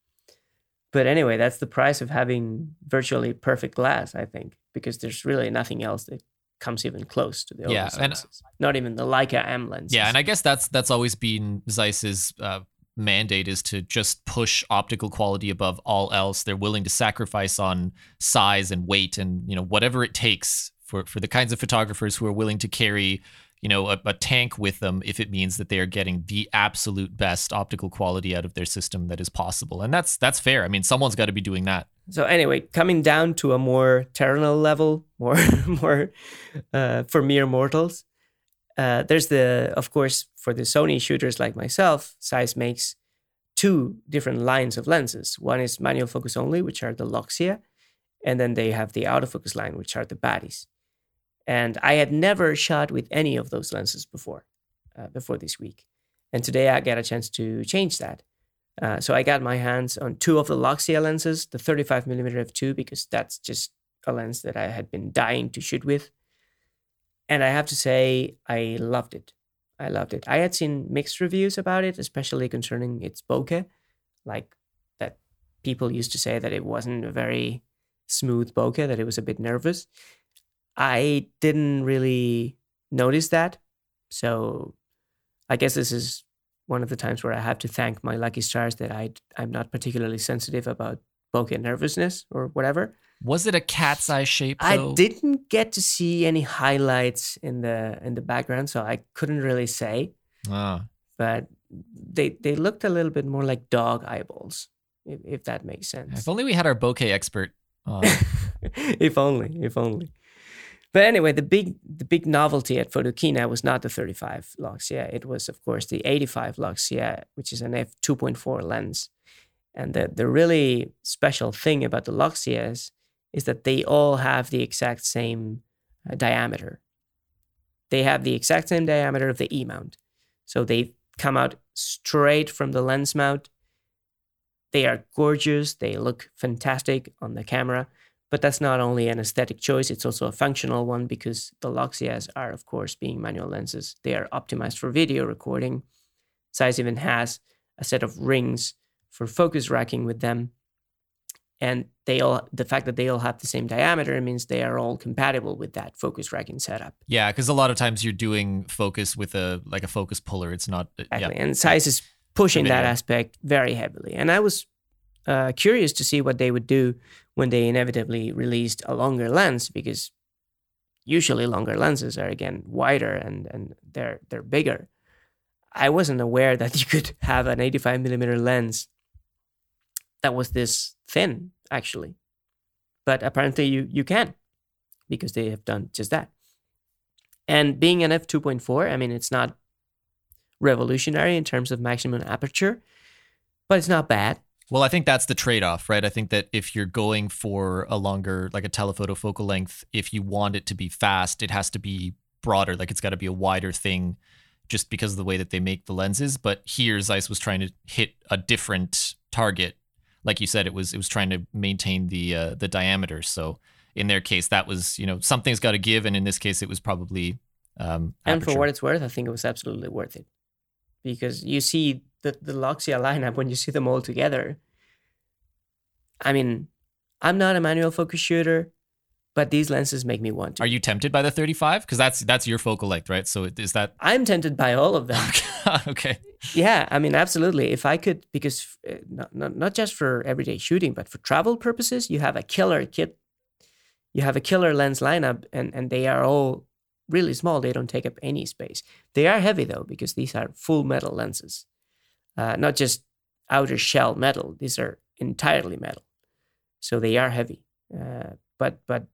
But anyway, that's the price of having virtually perfect glass, I think, because there's really nothing else that comes even close to the Yeah, and- Not even the Leica M lens. Yeah, and I guess that's that's always been Zeiss's uh, mandate is to just push optical quality above all else. They're willing to sacrifice on size and weight and you know whatever it takes for for the kinds of photographers who are willing to carry you know a, a tank with them if it means that they are getting the absolute best optical quality out of their system that is possible. And that's that's fair. I mean, someone's got to be doing that. So anyway, coming down to a more terrenal level, [laughs] more more uh, for mere mortals. Uh, there's the, of course, for the Sony shooters like myself, Zeiss makes two different lines of lenses. One is manual focus only, which are the Loxia, and then they have the autofocus line, which are the Batis. And I had never shot with any of those lenses before, uh, before this week, and today I got a chance to change that. Uh, so I got my hands on two of the Loxia lenses, the 35 millimeter f2, because that's just a lens that I had been dying to shoot with. And I have to say, I loved it. I loved it. I had seen mixed reviews about it, especially concerning its bokeh, like that people used to say that it wasn't a very smooth bokeh, that it was a bit nervous. I didn't really notice that. So I guess this is one of the times where I have to thank my lucky stars that I I'm not particularly sensitive about bokeh nervousness or whatever. Was it a cat's eye shape? I didn't get to see any highlights in the in the background, so I couldn't really say. Ah. But they they looked a little bit more like dog eyeballs, if, if that makes sense. If only we had our bokeh expert. on. [laughs] if only, if only. But anyway, the big the big novelty at Photokina was not the 35 lux. Yeah, it was of course the 85 lux. Yeah, which is an f 2.4 lens. And the the really special thing about the Loxias is that they all have the exact same uh, diameter. They have the exact same diameter of the E mount, so they come out straight from the lens mount. They are gorgeous. They look fantastic on the camera. But that's not only an aesthetic choice, it's also a functional one because the Loxias are, of course, being manual lenses. They are optimized for video recording. Zeiss even has a set of rings for focus racking with them. And they all the fact that they all have the same diameter means they are all compatible with that focus racking setup. Yeah, because a lot of times you're doing focus with a like a focus puller. It's not. uh, Exactly. Yeah. And Zeiss is pushing that aspect very heavily. And I was uh, curious to see what they would do when they inevitably released a longer lens because usually longer lenses are again wider and, and they're they're bigger. I wasn't aware that [laughs] you could have an 85 millimeter lens that was this thin, actually. But apparently you you can because they have done just that. And being an f2.4, I mean, it's not revolutionary in terms of maximum aperture, but it's not bad. Well, I think that's the trade off, right? I think that if you're going for a longer, like a telephoto focal length, if you want it to be fast, it has to be broader. Like it's got to be a wider thing just because of the way that they make the lenses. But here, Zeiss was trying to hit a different target. Like you said, it was it was trying to maintain the uh, the diameter. So in their case, that was you know something's got to give, and in this case, it was probably um, And for what it's worth, I think it was absolutely worth it because you see the the Loxia lineup when you see them all together. I mean, I'm not a manual focus shooter, but these lenses make me want to. Are you tempted by the 35? Because that's that's your focal length, right? So is that [laughs] I'm tempted by all of them. [laughs] okay? yeah, I mean, absolutely. If I could, because uh, not, not not just for everyday shooting, but for travel purposes, you have a killer kit. You have a killer lens lineup, and and they are all really small. They don't take up any space. They are heavy though, because these are full metal lenses, uh, not just outer shell metal. These are entirely metal, so they are heavy. Uh, but but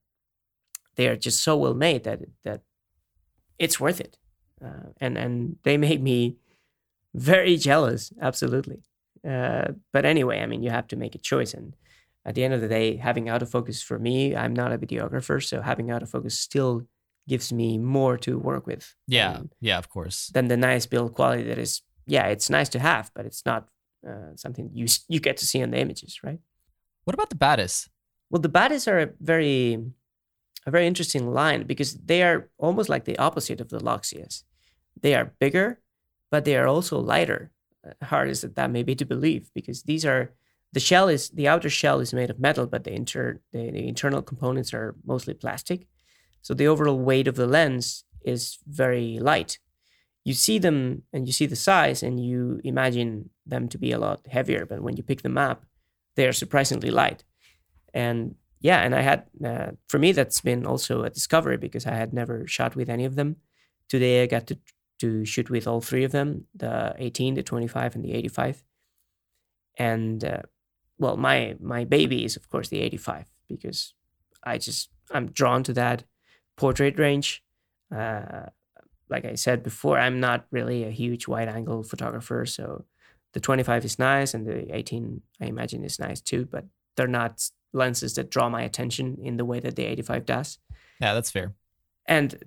they are just so well made that that it's worth it, uh, and and they make me very jealous absolutely uh, but anyway i mean you have to make a choice and at the end of the day having autofocus for me i'm not a videographer so having autofocus still gives me more to work with Yeah, than, yeah, of course. than the nice build quality that is yeah it's nice to have but it's not uh, something you [laughs] you get to see on the images right What about the Batis? well the Batis are a very a very interesting line because they are almost like the opposite of the Loxias. They are bigger, but they are also lighter. Uh, hard as that may be to believe, because these are the shell is the outer shell is made of metal, but the inter the, the internal components are mostly plastic. So the overall weight of the lens is very light. You see them and you see the size, and you imagine them to be a lot heavier, but when you pick them up, they are surprisingly light. And yeah, and I had uh, for me that's been also a discovery because I had never shot with any of them. Today I got to to shoot with all three of them: the 18, the 25, and the 85. And uh, well, my my baby is of course the 85 because I just I'm drawn to that portrait range. Uh, like I said before, I'm not really a huge wide angle photographer, so the 25 is nice and the 18 I imagine is nice too, but they're not lenses that draw my attention in the way that the 85 does. Yeah, that's fair. And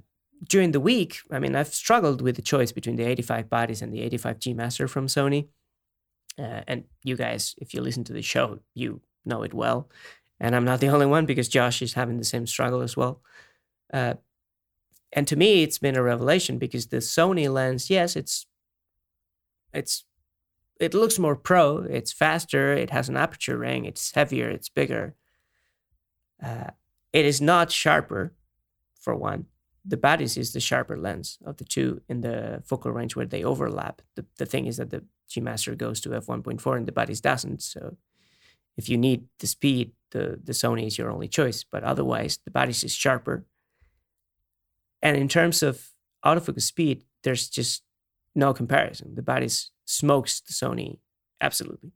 during the week, I mean, I've struggled with the choice between the 85 Batis and the 85 G Master from Sony. Uh, and you guys, if you listen to the show, you know it well. And I'm not the [laughs] only one because Josh is having the same struggle as well. Uh, and to me, it's been a revelation because the Sony lens, yes, it's it's it looks more pro. It's faster. It has an aperture ring. It's heavier. It's bigger. Uh, it is not sharper, for one. The Batis is the sharper lens of the two in the focal range where they overlap. The, the thing is that the G Master goes to f1.4 and the Batis doesn't. So if you need the speed, the, the Sony is your only choice. But otherwise, the Batis is sharper. And in terms of autofocus speed, there's just no comparison. The Batis smokes the Sony absolutely.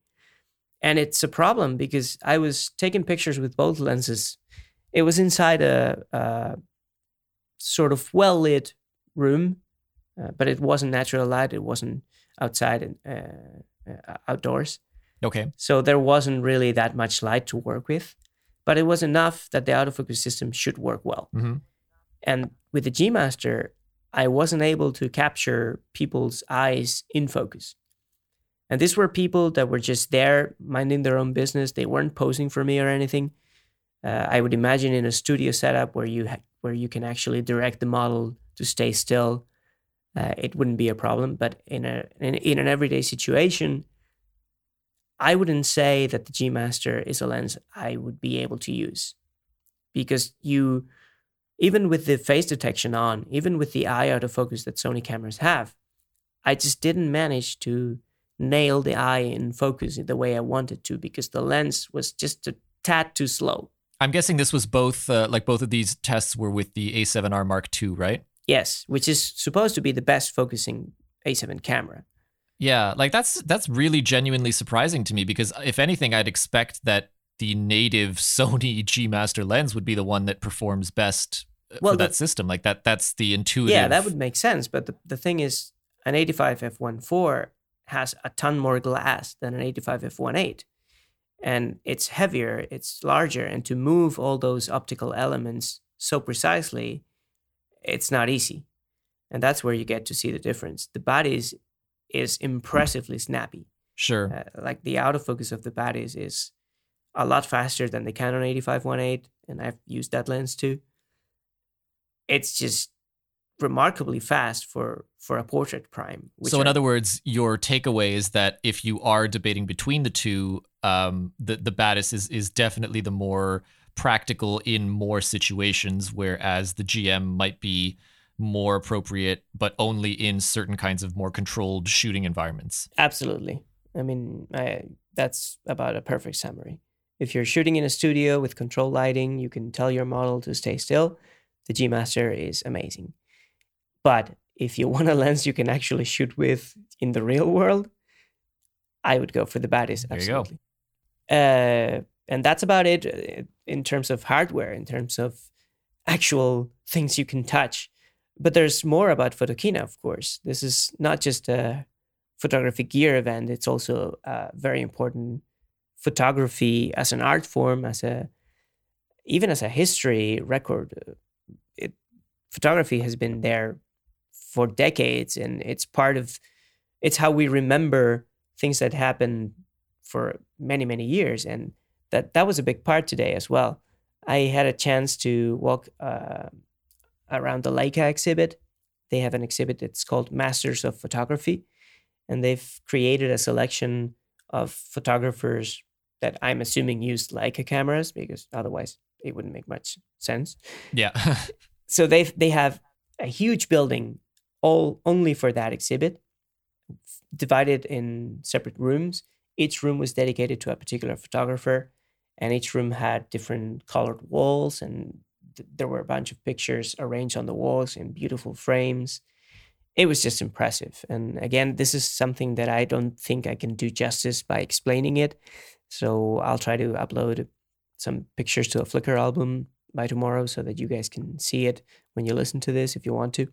And it's a problem because I was taking pictures with both lenses. It was inside a, a sort of well lit room, uh, but it wasn't natural light. It wasn't outside and uh, uh, outdoors. Okay. So there wasn't really that much light to work with, but it was enough that the autofocus system should work well. Mm-hmm. And with the G Master, I wasn't able to capture people's eyes in focus. And these were people that were just there minding their own business. They weren't posing for me or anything. Uh, I would imagine in a studio setup where you ha- where you can actually direct the model to stay still, uh, it wouldn't be a problem. But in a in, in an everyday situation, I wouldn't say that the G Master is a lens I would be able to use, because you even with the face detection on, even with the eye autofocus that Sony cameras have, I just didn't manage to nail the eye in focus the way I wanted to because the lens was just a tad too slow. I'm guessing this was both, uh, like both of these tests were with the A7R Mark II, right? Yes, which is supposed to be the best focusing A7 camera. Yeah, like that's that's really genuinely surprising to me because if anything, I'd expect that the native [laughs] Sony G Master lens would be the one that performs best well, for that the, system. Like that, that's the intuitive. Yeah, that would make sense. But the, the thing is, an 85 f1.4 has a ton more glass than an 85 f1.8. And it's heavier, it's larger. And to move all those optical elements so precisely, it's not easy. And that's where you get to see the difference. The Batis is, is impressively snappy. Sure. Uh, like the autofocus of the Batis is a lot faster than the Canon 85 1.8. And I've used that lens too it's just remarkably fast for for a portrait prime. So, in are, other words, your takeaway is that if you are debating between the two, um, the the Batis is is definitely the more practical in more situations, whereas the GM might be more appropriate, but only in certain kinds of more controlled shooting environments. Absolutely. I mean, I, that's about a perfect summary. If you're shooting in a studio with control lighting, you can tell your model to stay still the G Master is amazing. But if you [laughs] want a lens you can actually shoot with in the real world, I would go for the Batis. Absolutely. Uh, and that's about it uh, in terms of hardware, in terms of actual things you can touch. But there's more about Photokina, of course. This is not just a photography gear event, it's also a very important photography as an art form, as a even as a history record photography has been there for decades and it's part of it's how we remember things that happened for many many years. And that that was a big part today as well. I had a chance to walk uh, around the leica exhibit. They have an exhibit that's called masters of photography and they've created a selection of photographers that I'm assuming used Leica cameras because otherwise it wouldn't make much sense. Yeah. [laughs] so they they have a huge building all only for that exhibit, divided in separate rooms. Each room was dedicated to a particular photographer, and each room had different colored walls, and th- there were a bunch of pictures arranged on the walls in beautiful frames. It was just impressive. And again, this is something that I don't think I can do justice by explaining it. So I'll try to upload some pictures to a Flickr album by tomorrow so that you guys can see it when you listen to this if you want to.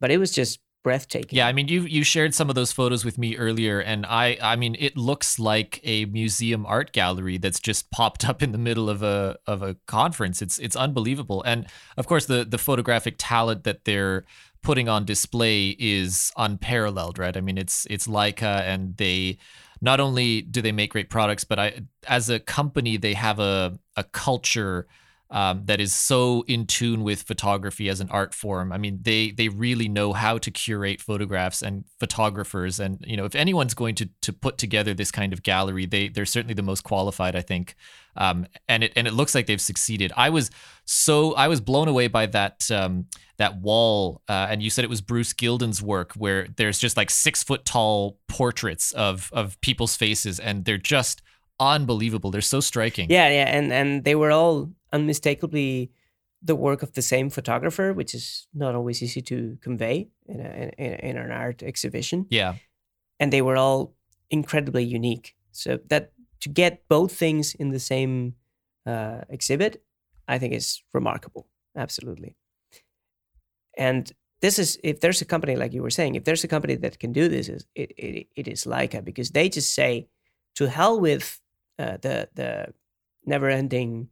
But it was just breathtaking. Yeah, I mean you you shared some of those photos with me earlier and I I mean it looks like a museum art gallery that's just popped up in the middle of a of a conference. It's it's unbelievable. And of course the the photographic talent that they're putting on display is unparalleled, right? I mean it's it's Leica and they not only do they make great products, but I as a company they have a a culture um, that is so in tune with photography as an art form. I mean, they they really know how to curate photographs and photographers, and you know, if anyone's going to to put together this kind of gallery, they they're certainly the most qualified, I think. Um, and it and it looks like they've succeeded. I was so I was blown away by that um, that wall, uh, and you said it was Bruce Gilden's work, where there's just like six foot tall portraits of of people's faces, and they're just unbelievable. They're so striking. Yeah, yeah, and and they were all unmistakably the work of the same photographer, which is not always easy to convey in, a, in, in an art exhibition. Yeah, and they were all incredibly unique. So that to get both things in the same uh, exhibit, I think is remarkable. Absolutely. And this is if there's a company like you were saying, if there's a company that can do this, it it, it is Leica because they just say, to hell with uh, the the never-ending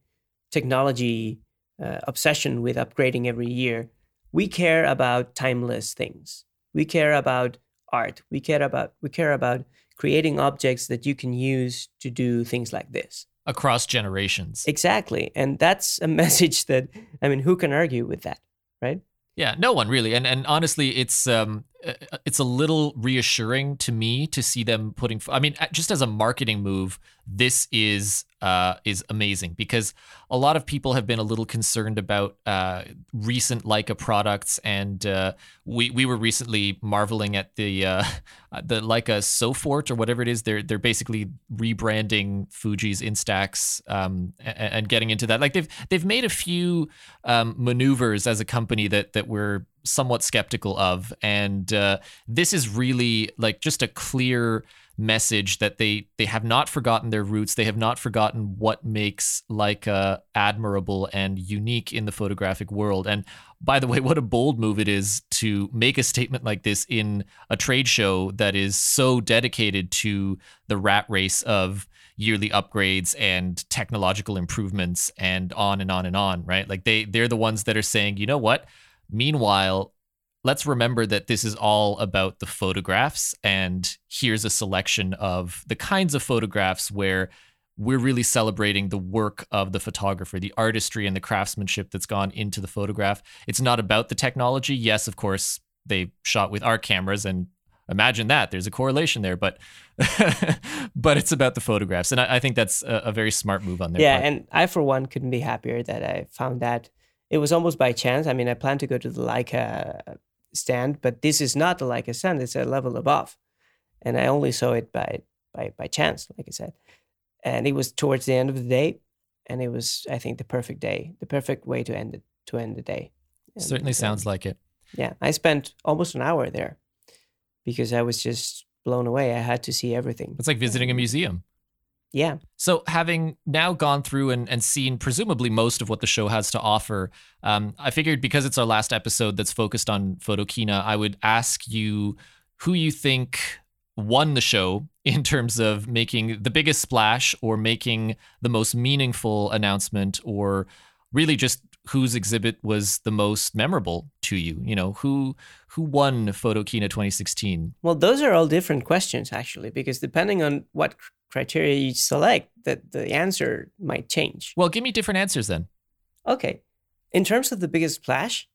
technology uh, obsession with upgrading every year. We care about timeless things. We care about art. We care about we care about creating objects that you can use to do things like this across generations. Exactly, and that's a [laughs] message that I mean, who can argue with that, right? Yeah, no one really. And and honestly, it's um it's a little reassuring to me to see them putting I mean, just as a marketing move, this is uh is amazing because a lot of people have been a little concerned about uh recent Leica products and uh we we were recently marveling at the uh [laughs] the Leica Sofort or whatever it is. They're they're basically rebranding Fuji's Instax um and, and getting into that. Like they've they've made a few um maneuvers as a company that that we're somewhat skeptical of. And uh, this is really like just a clear message that they they have not forgotten their roots. They have not forgotten what makes Leica admirable and unique in the photographic world. And by the way, what a bold move it is to make a statement like this in a trade show that is so dedicated to the rat race of yearly upgrades and technological improvements and on and on and on, right? Like they they're the ones that are saying, "You know what? Meanwhile, let's remember that this is all about the photographs. And here's a selection of the kinds of photographs where we're really celebrating the work of the photographer, the artistry and the craftsmanship that's gone into the photograph. It's not about the technology. Yes, of course, they shot with our cameras and imagine that there's a correlation there but [laughs] but it's about the photographs and i, I think that's a, a, very smart move on their yeah part. and i for one couldn't be happier that i found that it was almost by chance. I mean, I planned to go to the Leica stand, but this is not the Leica stand; it's a level above, and I only saw it by by by chance, like I said. And it was towards the end of the day, and it was, I think, the perfect day, the perfect way to end it to end the day. And, Certainly um, sounds like it. Yeah, I spent almost an hour there because I was just blown away. I had to see everything. It's like visiting a museum. Yeah. So, having now gone through and, and seen presumably most of what the show has to offer, um, I figured because it's our last episode that's focused on Photokina, I would ask you who you think won the show [laughs] in terms of making the biggest splash or making the most meaningful announcement or really just whose exhibit was the most memorable to you you know who who won photokina 2016 well those are all different questions actually because depending on what criteria you select, that the answer might change. Well, give me different answers then. Okay. In terms of the biggest splash,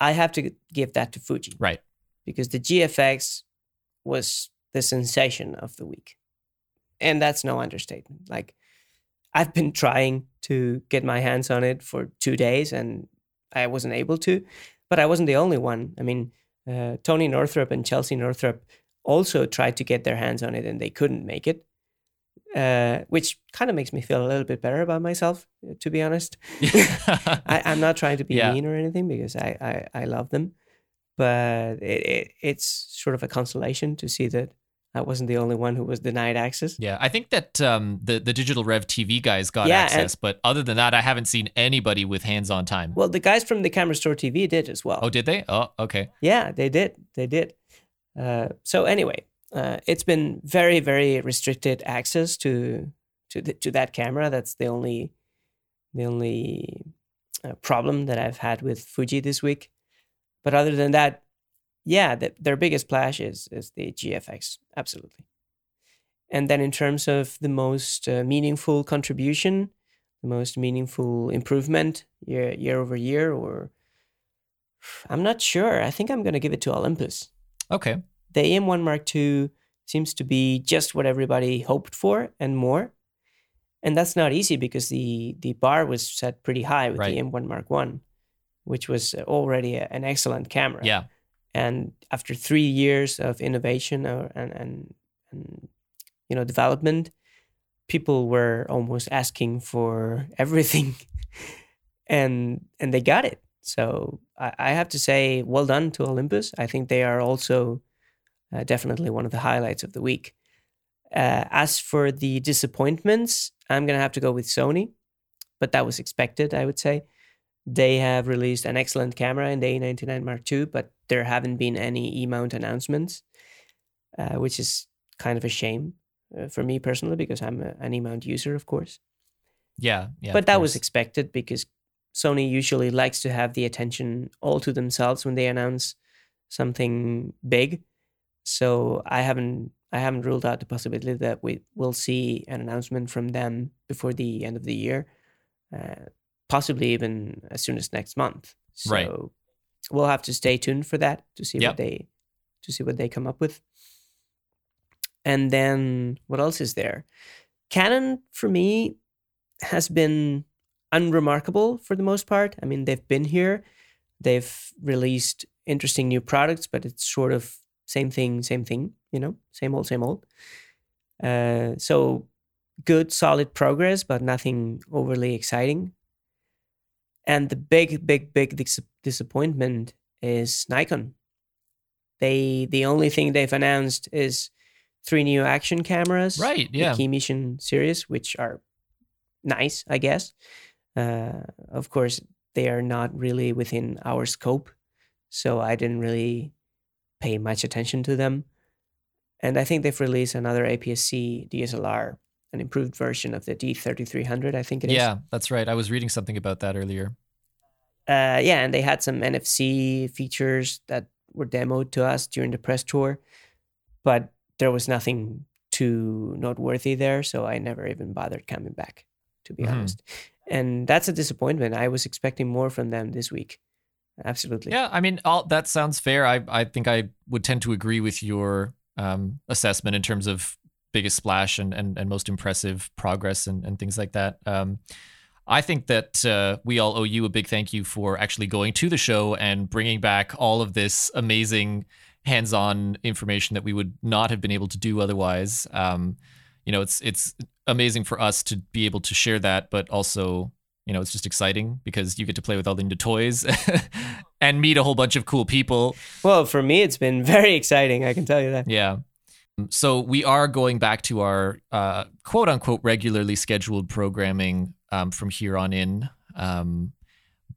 I have to give that to Fuji. Right. Because the GFX was the sensation of the week. And that's no understatement. Like, I've been trying to get my hands on it for two days and I wasn't able to, but I wasn't the only one. I mean, uh, Tony Northrup and Chelsea Northrup also tried to get their hands on it and they couldn't make it. Uh, which kind of makes me feel a little bit better about myself, to be honest. [laughs] [laughs] I, am not trying to be yeah. mean or anything because I, I, I love them, but it, it, it's sort of a consolation to see that I wasn't the only one who was denied access. Yeah, I think that um, the the digital Rev TV guys got yeah, access, and, but other than that, I haven't seen anybody with hands on time. Well, the guys from the Camera Store TV did as well. Oh, did they? Oh, okay. Yeah, they did. They did. Uh, so anyway, uh, it's been very very restricted access to to the, to that camera. That's the only the only uh, problem that I've had with Fuji this week. But other than that, yeah, the, their biggest splash is is the GFX, absolutely. And then in terms of the most uh, meaningful contribution, the most meaningful improvement year year over year, or I'm not sure. I think I'm going to give it to Olympus. Okay. The EM1 Mark II seems to be just what everybody hoped for and more. And that's not easy because the the bar was set pretty high with right. the M1 Mark One, which was already a, an excellent camera. Yeah. And after three years of innovation or, and, and, and you know development, people were almost asking for [laughs] everything, and and they got it. So I, I, have to say, well done to Olympus. I think they are also uh, definitely one of the highlights of the week. Uh, as for the disappointments, I'm gonna have to go with Sony, but that was expected, I would say. They have released an excellent camera in the A99 Mark II, but there haven't been any E-mount announcements, uh, which is kind of a shame uh, for me personally because I'm a, an E-mount user, of course. Yeah, yeah. But that was expected because Sony usually likes to have the attention all to themselves when they announce something big. So I haven't I haven't ruled out the possibility that we will see an announcement from them before the end of the year. Uh, possibly even as soon as next month. So right. we'll have to stay tuned for that to see yep. what they to see what they come up with. And then what else is there? Canon for me has been unremarkable for the most part. I mean, they've been here, they've released interesting new products, but it's sort of same thing, same thing, you know, same old, same old. Uh, so good, solid progress, but nothing overly exciting. And the big, big, big dis- disappointment is Nikon. They the only thing they've announced is three new action cameras, right? Yeah, the Key Mission series, which are nice, I guess. Uh, of course, they are not really within our scope, so I didn't really pay much attention to them. And I think they've released another APS-C DSLR an improved version of the D3300, I think it is. yeah, that's right. I was reading something about that earlier. Uh, yeah, and they had some NFC features that were demoed to us during the press tour, but there was nothing too noteworthy there, so I never even bothered coming back, to be mm-hmm. honest. And that's a disappointment. I was expecting more from them this week. Absolutely. Yeah, I mean, all that sounds fair. I I think I would tend to agree with your um, assessment in terms of biggest splash and, and, and most impressive progress and, and things like that. Um, I think that uh, we all owe you a big thank you for actually going to the show and bringing back all of this amazing hands-on information that we would not have been able to do otherwise. Um, you know, it's it's amazing for us to be able to share that, but also, you know, it's just exciting because you get to play with all the new toys [laughs] and meet a whole bunch of cool people. Well, for me, it's been [laughs] very exciting. I can tell you that. Yeah. So we are going back to our uh, quote unquote regularly scheduled programming um, from here on in. Um,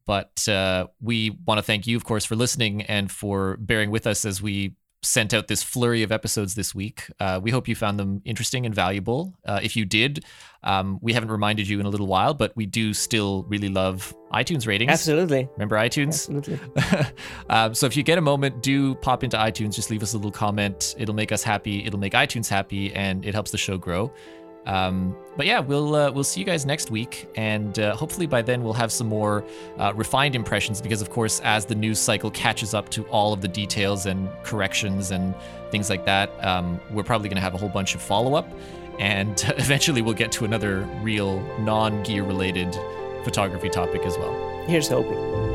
but uh, we want to thank you, of course, for listening and for bearing with us as we sent out this flurry of episodes this week. Uh, we hope you found them interesting and valuable. Uh, if you did, um, we haven't reminded you in a little while, but we do still really love iTunes ratings. Absolutely. Remember iTunes? Absolutely. [laughs] um, so if you get a moment, do pop into iTunes. Just leave us a little comment. It'll make us happy. It'll make iTunes happy, and it helps the show grow. Um, but yeah, we'll uh, we'll see you guys next week, and uh, hopefully by then we'll have some more uh, refined impressions. Because of course, as the news cycle catches up to all of the details and corrections and things like that, um, we're probably going to have a whole bunch of follow up, and [laughs] eventually we'll get to another real non gear related photography topic as well. Here's hoping.